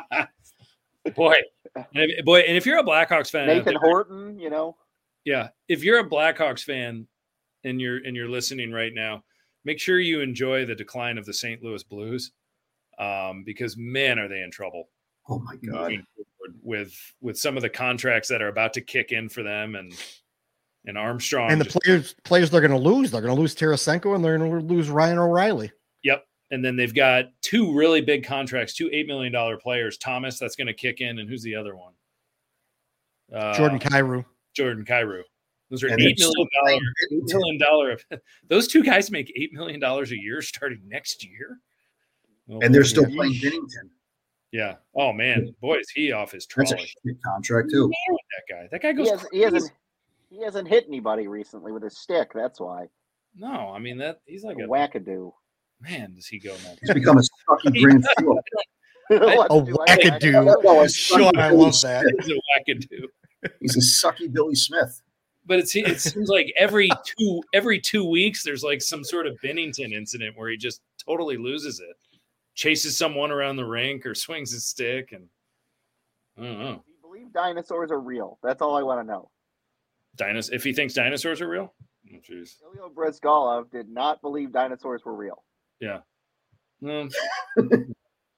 Speaker 1: boy, if, boy, and if you're a Blackhawks fan,
Speaker 3: Nathan
Speaker 1: there-
Speaker 3: Horton? You know,
Speaker 1: yeah, if you're a Blackhawks fan and you're and you're listening right now, make sure you enjoy the decline of the St. Louis Blues, um, because man, are they in trouble
Speaker 2: Oh my god.
Speaker 1: with with some of the contracts that are about to kick in for them and and Armstrong.
Speaker 4: and the
Speaker 1: just-
Speaker 4: players players they're going to lose. They're going to lose Tarasenko and they're going to lose Ryan O'Reilly.
Speaker 1: Yep. And then they've got two really big contracts, two eight million dollar players. Thomas, that's going to kick in, and who's the other one? Uh,
Speaker 4: Jordan Kyrou.
Speaker 1: Jordan Kyrou. Those are
Speaker 2: And
Speaker 1: eight
Speaker 2: they're still
Speaker 1: million
Speaker 2: playing
Speaker 1: dollar, eight
Speaker 2: Binnington.
Speaker 1: million dollar. Those two guys make eight million dollars a year starting next year. Oh,
Speaker 2: And they're still
Speaker 4: Yeah.
Speaker 2: playing Binnington.
Speaker 1: yeah. Oh man, boy, is he off his
Speaker 2: That's a
Speaker 1: trolley?
Speaker 2: shit contract too.
Speaker 1: That guy. That guy
Speaker 3: he,
Speaker 1: goes.
Speaker 3: has, he hasn't. he hasn't hit anybody recently with his stick. That's why.
Speaker 1: No, I mean that he's like a
Speaker 3: Wackadoo.
Speaker 1: man. Does he go nuts?
Speaker 2: He's become a sucky Grant Fuhr.
Speaker 3: What
Speaker 4: A
Speaker 3: do I like?
Speaker 4: wackadoo.
Speaker 2: No, it's
Speaker 4: Sean,
Speaker 2: sucky
Speaker 4: I
Speaker 2: Billy
Speaker 4: love that.
Speaker 2: Smith.
Speaker 1: He's a wackadoo.
Speaker 2: He's a sucky Billy Smith.
Speaker 1: But it, it seems like every two every two weeks there's like some sort of Binnington incident where he just totally loses it, chases someone around the rink or swings his stick, and I don't know.
Speaker 3: Do you believe dinosaurs are real? That's all I want to know.
Speaker 1: Dinos- if he thinks dinosaurs are real, oh, jeez,
Speaker 3: Ilya Bryzgalov did not believe dinosaurs were real.
Speaker 1: yeah. Well,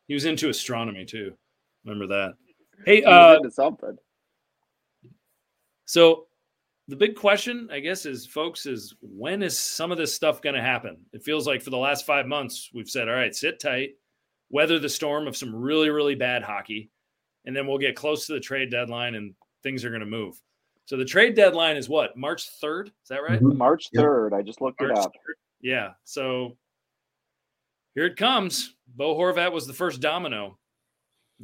Speaker 1: he was into astronomy too. Remember that? Hey,
Speaker 3: He was
Speaker 1: uh,
Speaker 3: into something.
Speaker 1: So the big question, I guess, is folks, is when is some of this stuff going to happen? It feels like for the last five months, we've said, all right, sit tight, weather the storm of some really, really bad hockey, and then we'll get close to the trade deadline and things are going to move. So the trade deadline is what, March 3rd? Is that right?
Speaker 2: Mhm.
Speaker 3: March
Speaker 2: Yep.
Speaker 3: third. I just looked
Speaker 1: March
Speaker 3: it up.
Speaker 1: 3rd. Yeah. So here it comes. Bo Horvat was the first domino.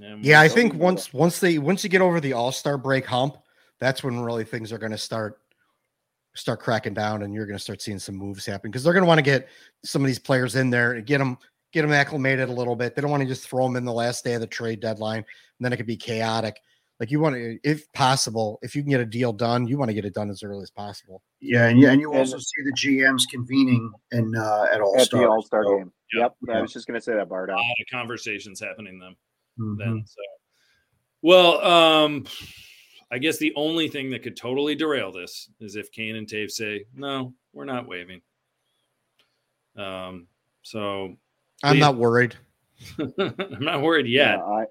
Speaker 1: And
Speaker 4: Yeah, I think once once they once you get over the All Star break hump, that's when really things are going to start start cracking down, and you're going to start seeing some moves happen because they're going to want to get some of these players in there and get them get them acclimated a little bit. They don't want to just throw them in the last day of the trade deadline, and then it could be chaotic. Like you want to, if possible, if you can get a deal done, you want to get it done as early as possible.
Speaker 2: Yeah, and you, and you
Speaker 3: And-
Speaker 2: also see the GMs convening and uh, at All
Speaker 3: at
Speaker 2: Star.
Speaker 3: the All Star game.
Speaker 1: Yep.
Speaker 3: Yep, I was just gonna say that, Bardo.
Speaker 1: A lot of conversations happening then.
Speaker 2: Mm-hmm.
Speaker 1: then. So, well, um, I guess the only thing that could totally derail this is if Kane and Toews say, "No, we're not waving." Um, so
Speaker 4: I'm
Speaker 1: Please.
Speaker 4: not worried.
Speaker 1: I'm not worried yet.
Speaker 3: Yeah, I,
Speaker 1: I'm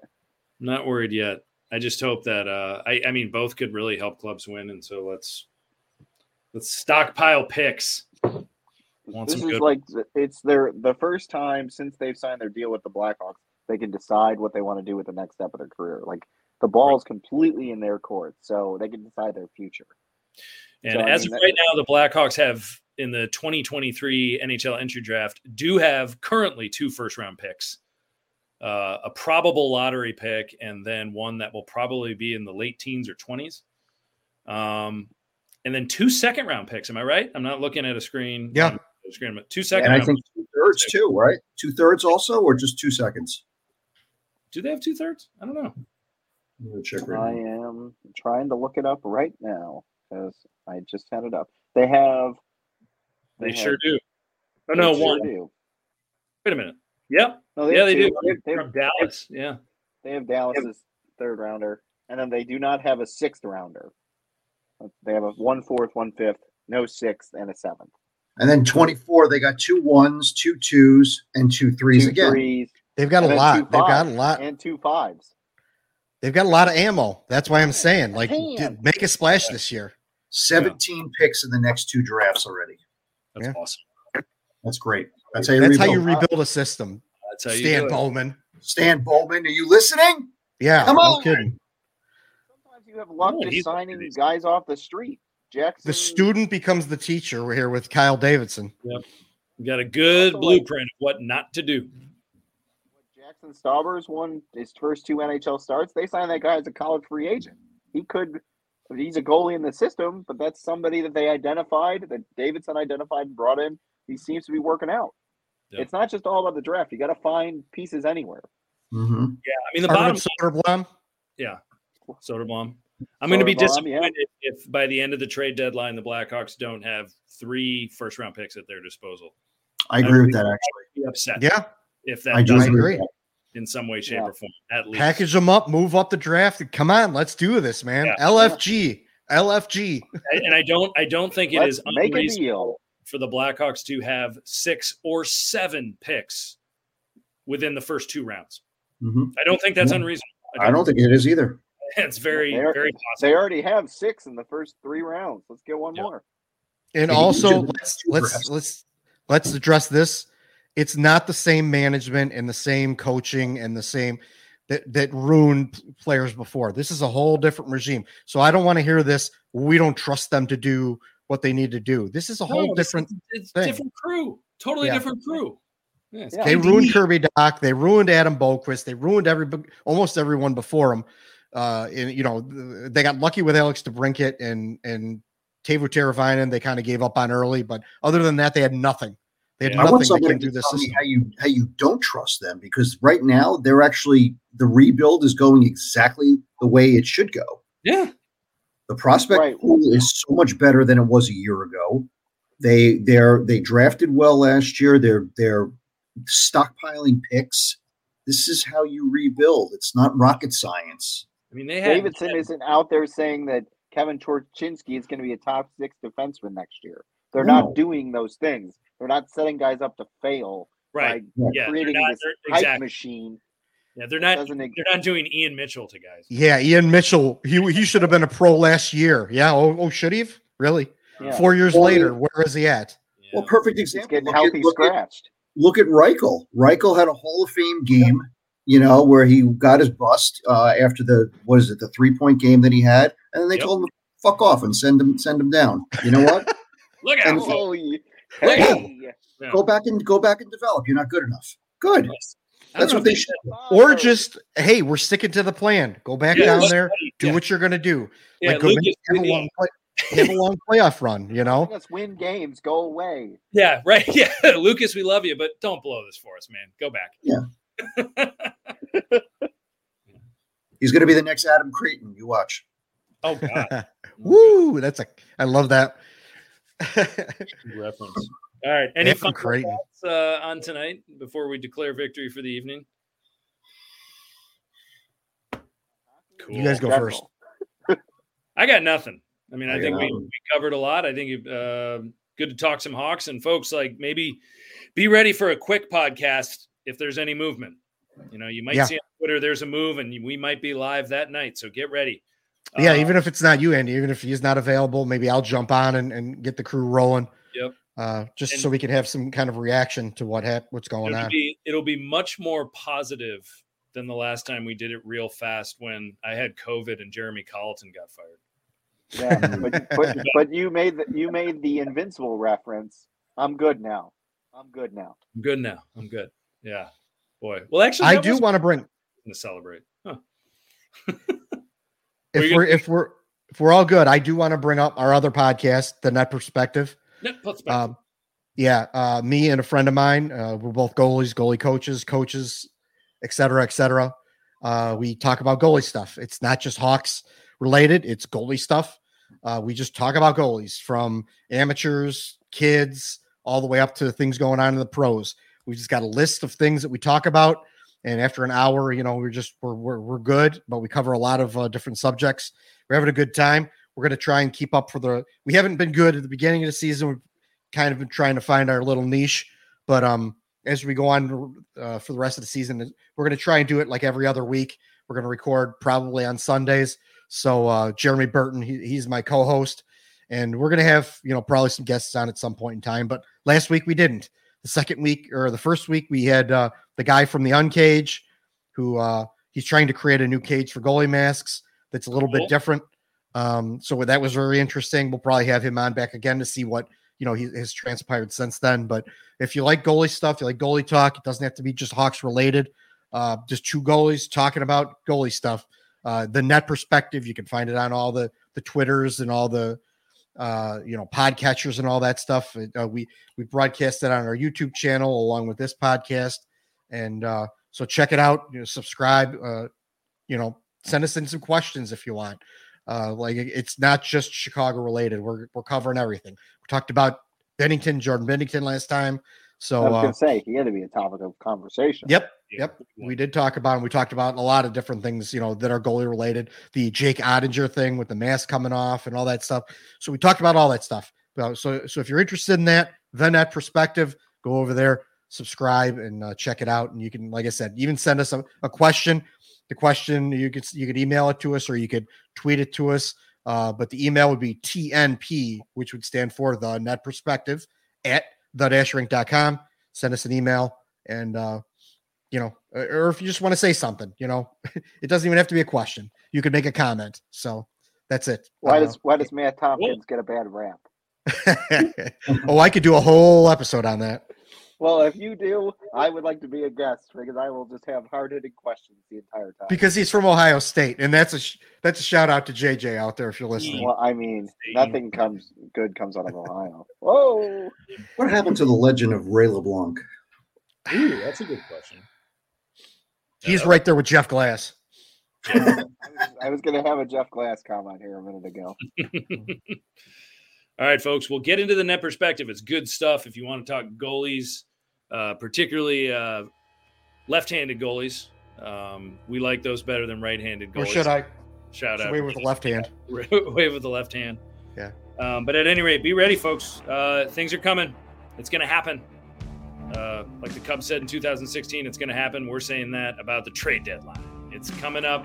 Speaker 1: not worried yet. I just hope that uh, I, I mean, both could really help clubs win, and so let's let's stockpile picks. Want
Speaker 3: this
Speaker 1: some
Speaker 3: is
Speaker 1: good
Speaker 3: like it's their the first time since they've signed their deal with the Blackhawks they can decide what they want to do with the next step of their career. Like the ball is completely in their court, so they can decide their future.
Speaker 1: And
Speaker 3: So, I
Speaker 1: as
Speaker 3: mean,
Speaker 1: of
Speaker 3: that-
Speaker 1: right now, the Blackhawks have in the 2023 NHL entry draft do have currently two first round picks, uh, a probable lottery pick, and then one that will probably be in the late teens or 20s. Um, and then two second round picks. Am I right? I'm not looking at a screen.
Speaker 4: Yeah.
Speaker 1: I'm looking at a screen, but two second
Speaker 2: And I think two thirds too, right? Two thirds also, or just two seconds?
Speaker 1: do they have two thirds? I don't know.
Speaker 2: I'm gonna check
Speaker 3: I
Speaker 2: now.
Speaker 3: am trying to look it up right now because I just had it up. They have.
Speaker 1: They,
Speaker 3: have-
Speaker 1: sure do. Oh
Speaker 3: they
Speaker 1: no,
Speaker 3: sure
Speaker 1: one.
Speaker 3: do.
Speaker 1: Wait a minute. Yep.
Speaker 3: No,
Speaker 1: yeah, they
Speaker 3: two.
Speaker 1: do.
Speaker 3: They have, they have-
Speaker 1: From Dallas. Yeah.
Speaker 3: they have Dallas's third rounder, and then they do not have a sixth rounder. They have a one fourth, one fifth, no sixth, and a seventh.
Speaker 2: And then 24, they got two ones, two twos, and two threes
Speaker 3: Two
Speaker 2: again.
Speaker 3: threes
Speaker 4: They've got a lot. They've got a lot.
Speaker 3: and two fives.
Speaker 4: They've got a lot of ammo. That's why I'm saying, like, dude, make a splash this year.
Speaker 2: 17 picks in the next two drafts already.
Speaker 1: That's
Speaker 4: Yeah.
Speaker 1: awesome.
Speaker 2: That's great. That's how you
Speaker 4: That's how
Speaker 2: rebuild.
Speaker 4: you rebuild a system.
Speaker 1: That's how you
Speaker 4: Stan
Speaker 1: do it.
Speaker 4: Bowman.
Speaker 2: Stan Bowman, are you listening?
Speaker 4: Yeah,
Speaker 2: Come
Speaker 4: no
Speaker 2: on.
Speaker 4: kidding.
Speaker 3: Sometimes you have luck
Speaker 1: Oh,
Speaker 3: just
Speaker 1: he's-
Speaker 3: signing guys off the street. Jaxson.
Speaker 4: The student becomes the teacher. We're here with Kyle Davidson.
Speaker 1: You got a good
Speaker 3: Also, like-
Speaker 1: blueprint of what not to do.
Speaker 3: Jaxson Staubers won his first two NHL starts. They signed that guy as a college free agent. He could. He's a goalie in the system, but that's somebody that they identified, that Davidson identified and brought in. He seems to be working out.
Speaker 1: Yeah.
Speaker 3: It's not just all about the draft. You got to find pieces anywhere.
Speaker 2: Mm-hmm.
Speaker 1: I mean, the bottom
Speaker 4: Arvid Soderblom.
Speaker 1: Soderblom. I'm going to be
Speaker 3: Soderblom, yeah.
Speaker 1: disappointed if by the end of the trade deadline the Blackhawks don't have three first round picks at their disposal.
Speaker 2: I agree with that, actually.
Speaker 1: Upset
Speaker 4: Yeah,
Speaker 1: if that
Speaker 2: I do
Speaker 1: doesn't
Speaker 2: agree.
Speaker 4: agree.
Speaker 1: In some way, shape,
Speaker 3: Yeah.
Speaker 1: or form. At least
Speaker 4: Package them up, move up the draft. Come on, let's do this, man.
Speaker 1: Yeah.
Speaker 4: LFG, LFG.
Speaker 1: And I don't. I don't think it
Speaker 3: Let's
Speaker 1: is
Speaker 3: make a
Speaker 1: unreasonable
Speaker 3: deal.
Speaker 1: for the Blackhawks to have six or seven picks within the first two rounds.
Speaker 2: Mhm.
Speaker 1: I don't think that's
Speaker 2: Yeah.
Speaker 1: unreasonable.
Speaker 2: I don't think it is either.
Speaker 1: It's very,
Speaker 3: They are-
Speaker 1: very
Speaker 3: They already have six in the first three rounds. Let's get one
Speaker 1: Yeah.
Speaker 3: more.
Speaker 4: And
Speaker 2: Yeah,
Speaker 4: also,
Speaker 2: each of the
Speaker 4: let's let's let's let's address this. It's not the same management and the same coaching and the same that that ruined players before. This is a whole different regime. So I don't want to hear this. We don't trust them to do what they need to do. This is a whole
Speaker 1: No, this
Speaker 4: different.
Speaker 1: is- It's
Speaker 4: thing.
Speaker 1: different crew. Totally
Speaker 4: Yeah.
Speaker 1: different crew. Yeah,
Speaker 3: Yeah.
Speaker 4: They
Speaker 1: KD.
Speaker 4: ruined Kirby Dach. They ruined Adam Boqvist. They ruined every almost everyone before him. Uh, and you know they got lucky with Alex DeBrincat and and Teuvo Teravainen. They kind of gave up on early, but other than that, they had nothing. They had
Speaker 1: Yeah.
Speaker 2: I want
Speaker 4: nothing that
Speaker 2: somebody to
Speaker 4: through the
Speaker 2: tell me how you how you don't trust them because right now they're actually the rebuild is going exactly the way it should go.
Speaker 1: Yeah.
Speaker 2: The prospect
Speaker 3: Right.
Speaker 2: pool is so much better than it was a year ago. They they're they drafted well last year. They're they're stockpiling picks. This is how you rebuild. It's not rocket science.
Speaker 1: I mean, they had
Speaker 3: Davidson isn't out there saying that Kevin Korchinski is going to be a top six defenseman next year. They're
Speaker 2: No.
Speaker 3: not doing those things. They're not setting guys up to fail
Speaker 1: right.
Speaker 3: by
Speaker 1: Yeah,
Speaker 3: creating
Speaker 1: not,
Speaker 3: this hype
Speaker 1: exactly.
Speaker 3: machine.
Speaker 1: Yeah, they're not. They're not doing Ian Mitchell to guys.
Speaker 4: Yeah, Ian Mitchell. He he should have been a pro last year. Yeah. Oh, oh should he have? Really?
Speaker 3: Yeah.
Speaker 4: Four years
Speaker 2: Well,
Speaker 4: later, where is he at?
Speaker 1: Yeah.
Speaker 2: Well, perfect
Speaker 3: He's
Speaker 2: example.
Speaker 3: getting
Speaker 2: Look
Speaker 3: healthy
Speaker 2: at, look, at,
Speaker 3: scratched.
Speaker 2: look at Reichel. Reichel had a Hall of Fame game, you know, where he got his bust uh, after the what is it, the three point game that he had, and then they
Speaker 1: Yep.
Speaker 2: told him to fuck off and send him send him down. You know what?
Speaker 1: Look at
Speaker 2: and-
Speaker 1: folks.
Speaker 3: Oh, yeah. Hey,
Speaker 1: Yeah.
Speaker 2: go back and go back and develop. You're not good enough. Good.
Speaker 1: I don't
Speaker 2: That's what they
Speaker 1: if
Speaker 2: should.
Speaker 4: Or just hey, we're sticking to the plan. Go back
Speaker 1: Yeah,
Speaker 4: down
Speaker 1: look-
Speaker 4: there, do
Speaker 1: yeah.
Speaker 4: what you're gonna do.
Speaker 1: Yeah,
Speaker 4: like go
Speaker 1: Lukas,
Speaker 4: have, a long play, have a long playoff run. You know.
Speaker 3: Let's win games. Go away.
Speaker 1: Yeah, right. Yeah, Lukas, we love you, but don't blow this for us, man. Go back.
Speaker 2: Yeah. He's going to be the next Adam Creighton. You watch.
Speaker 1: Oh God,
Speaker 4: Woo! That's a. I love that.
Speaker 1: Reference. All right. Any fun thoughts uh, on tonight before we declare victory for the evening? Cool.
Speaker 4: You guys go first.
Speaker 1: I got nothing. I mean, I,
Speaker 2: I
Speaker 1: think we, we covered a lot. I think uh, good to talk some Hawks and folks. Like maybe be ready for a quick podcast if there's any movement. You know, you might
Speaker 4: Yeah.
Speaker 1: see on Twitter there's a move, and we might be live that night. So get ready.
Speaker 4: Yeah,
Speaker 1: Uh,
Speaker 4: even if it's not you, Andy, even if he's not available, maybe I'll jump on and, and get the crew rolling.
Speaker 1: Yep.
Speaker 4: Uh, just
Speaker 1: And-
Speaker 4: so we can have some kind of reaction to what hap- what's going
Speaker 1: it'll
Speaker 4: on.
Speaker 1: be it'll be much more positive than the last time we did it real fast when I had COVID and Jeremy Colliton got fired.
Speaker 3: Yeah, but, but, but you made the, you made the invincible reference. I'm good now. I'm good now.
Speaker 1: I'm good now. I'm good. Yeah, boy. Well, actually,
Speaker 4: I do want to bring
Speaker 1: to celebrate. Huh.
Speaker 4: if we're if we're if we're all good, I do want to bring up our other podcast, the Net Perspective.
Speaker 1: Net perspective.
Speaker 4: Um, yeah, uh, me and a friend of mine, uh, we're both goalies, goalie coaches, coaches, et cetera, et cetera. Uh, we talk about goalie stuff. It's not just Hawks related; it's goalie stuff. Uh, we just talk about goalies from amateurs, kids, all the way up to things going on in the pros. We just got a list of things that we talk about, and after an hour, you know, we're just we're we're, we're good, but we cover a lot of uh, different subjects. We're having a good time. We're going to try and keep up for the. We haven't been good at the beginning of the season. We've kind of been trying to find our little niche, but um, as we go on uh, for the rest of the season, we're going to try and do it like every other week. We're going to record probably on Sundays. So uh, Jeremy Burton, he, he's my co-host, and we're going to have you know probably some guests on at some point in time. But last week we didn't. The second week or the first week we had uh, the guy from the Uncage, who uh, he's trying to create a new cage for goalie masks that's a little
Speaker 1: Cool.
Speaker 4: bit different. Um, so that was very interesting. We'll probably have him on back again to see what you know he has transpired since then. But if you like goalie stuff, you like goalie talk, it doesn't have to be just Hawks related. Uh, just two goalies talking about goalie stuff. Uh, the net perspective, you can find it on all the the Twitters and all the uh, you know podcatchers and all that stuff. Uh, we we broadcast it on our YouTube channel along with this podcast, and uh, so check it out. You know, subscribe. Uh, you know, send us in some questions if you want. Uh, like it's not just Chicago related. We're we're covering everything. We talked about Binnington, Jordan Binnington last time. So
Speaker 3: I was
Speaker 4: uh,
Speaker 3: going to say he had to be a topic of conversation.
Speaker 4: yep,
Speaker 1: Yeah.
Speaker 4: Yep, we did talk about, and we talked about a lot of different things, you know, that are goalie related. The Jake Oettinger thing with the mask coming off and all that stuff. So we talked about all that stuff. So, so if you're interested in that, then that perspective, go over there, subscribe, and uh, check it out. And you can, like I said, even send us a, a question. The question you could you could email it to us or you could tweet it to us. Uh, but the email would be TNP, which would stand for the net perspective at the-rink.com. Send us an email and uh, you know, or or if you just want to say something, you know, it doesn't even have to be a question. You could make a comment. So that's it.
Speaker 3: Why does why does Matt Tomkins get a bad rap?
Speaker 4: oh, I could do a whole episode on that.
Speaker 3: Well, if you do, I would like to be a guest because I will just have hard hitting questions the entire time.
Speaker 4: Because he's from Ohio State, and that's a sh- that's a shout out to JJ out there if you're listening.
Speaker 3: well, I mean, nothing comes good comes out of Ohio. Whoa!
Speaker 2: What happened to the legend of Ray LeBlanc?
Speaker 1: Ooh, that's a good question.
Speaker 4: He's right there with Jeff Glass.
Speaker 3: I was, was going to have a Jeff Glass comment here a minute ago.
Speaker 1: All right, folks, we'll get into the net perspective. It's good stuff if you want to talk goalies, uh, particularly uh, left handed goalies. Um, we like those better than right handed goalies.
Speaker 4: Or should I?
Speaker 1: Shout
Speaker 4: Should
Speaker 1: out.
Speaker 4: wave with the left hand.
Speaker 1: wave with the left hand.
Speaker 4: Yeah.
Speaker 1: Um, but at any rate, be ready, folks. Uh, things are coming. It's going to happen. Uh, like the Cubs said in 2016, it's going to happen. We're saying that about the trade deadline. It's coming up,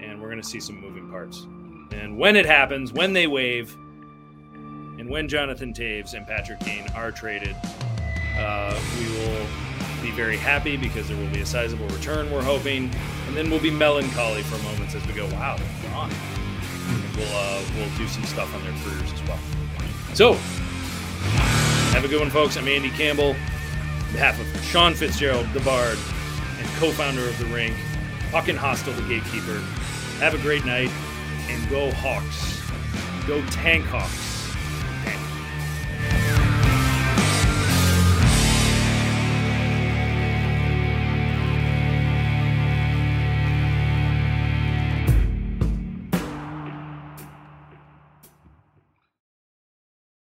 Speaker 1: and we're going to see some moving parts. And when it happens, when they wave, and when Jonathan Toews and Patrick Kane are traded, uh, we will be very happy because there will be a sizable return, we're hoping. And then we'll be melancholy for moments as we go, wow, they're gone we'll uh, we'll do some stuff on their careers as well. So, have a good one, folks. I'm Andy Campbell, behalf of Sean Fitzgerald, the Bard, and co-founder of the Rink, and Hostel, the gatekeeper. Have a great night, and go Hawks, go Tank Hawks.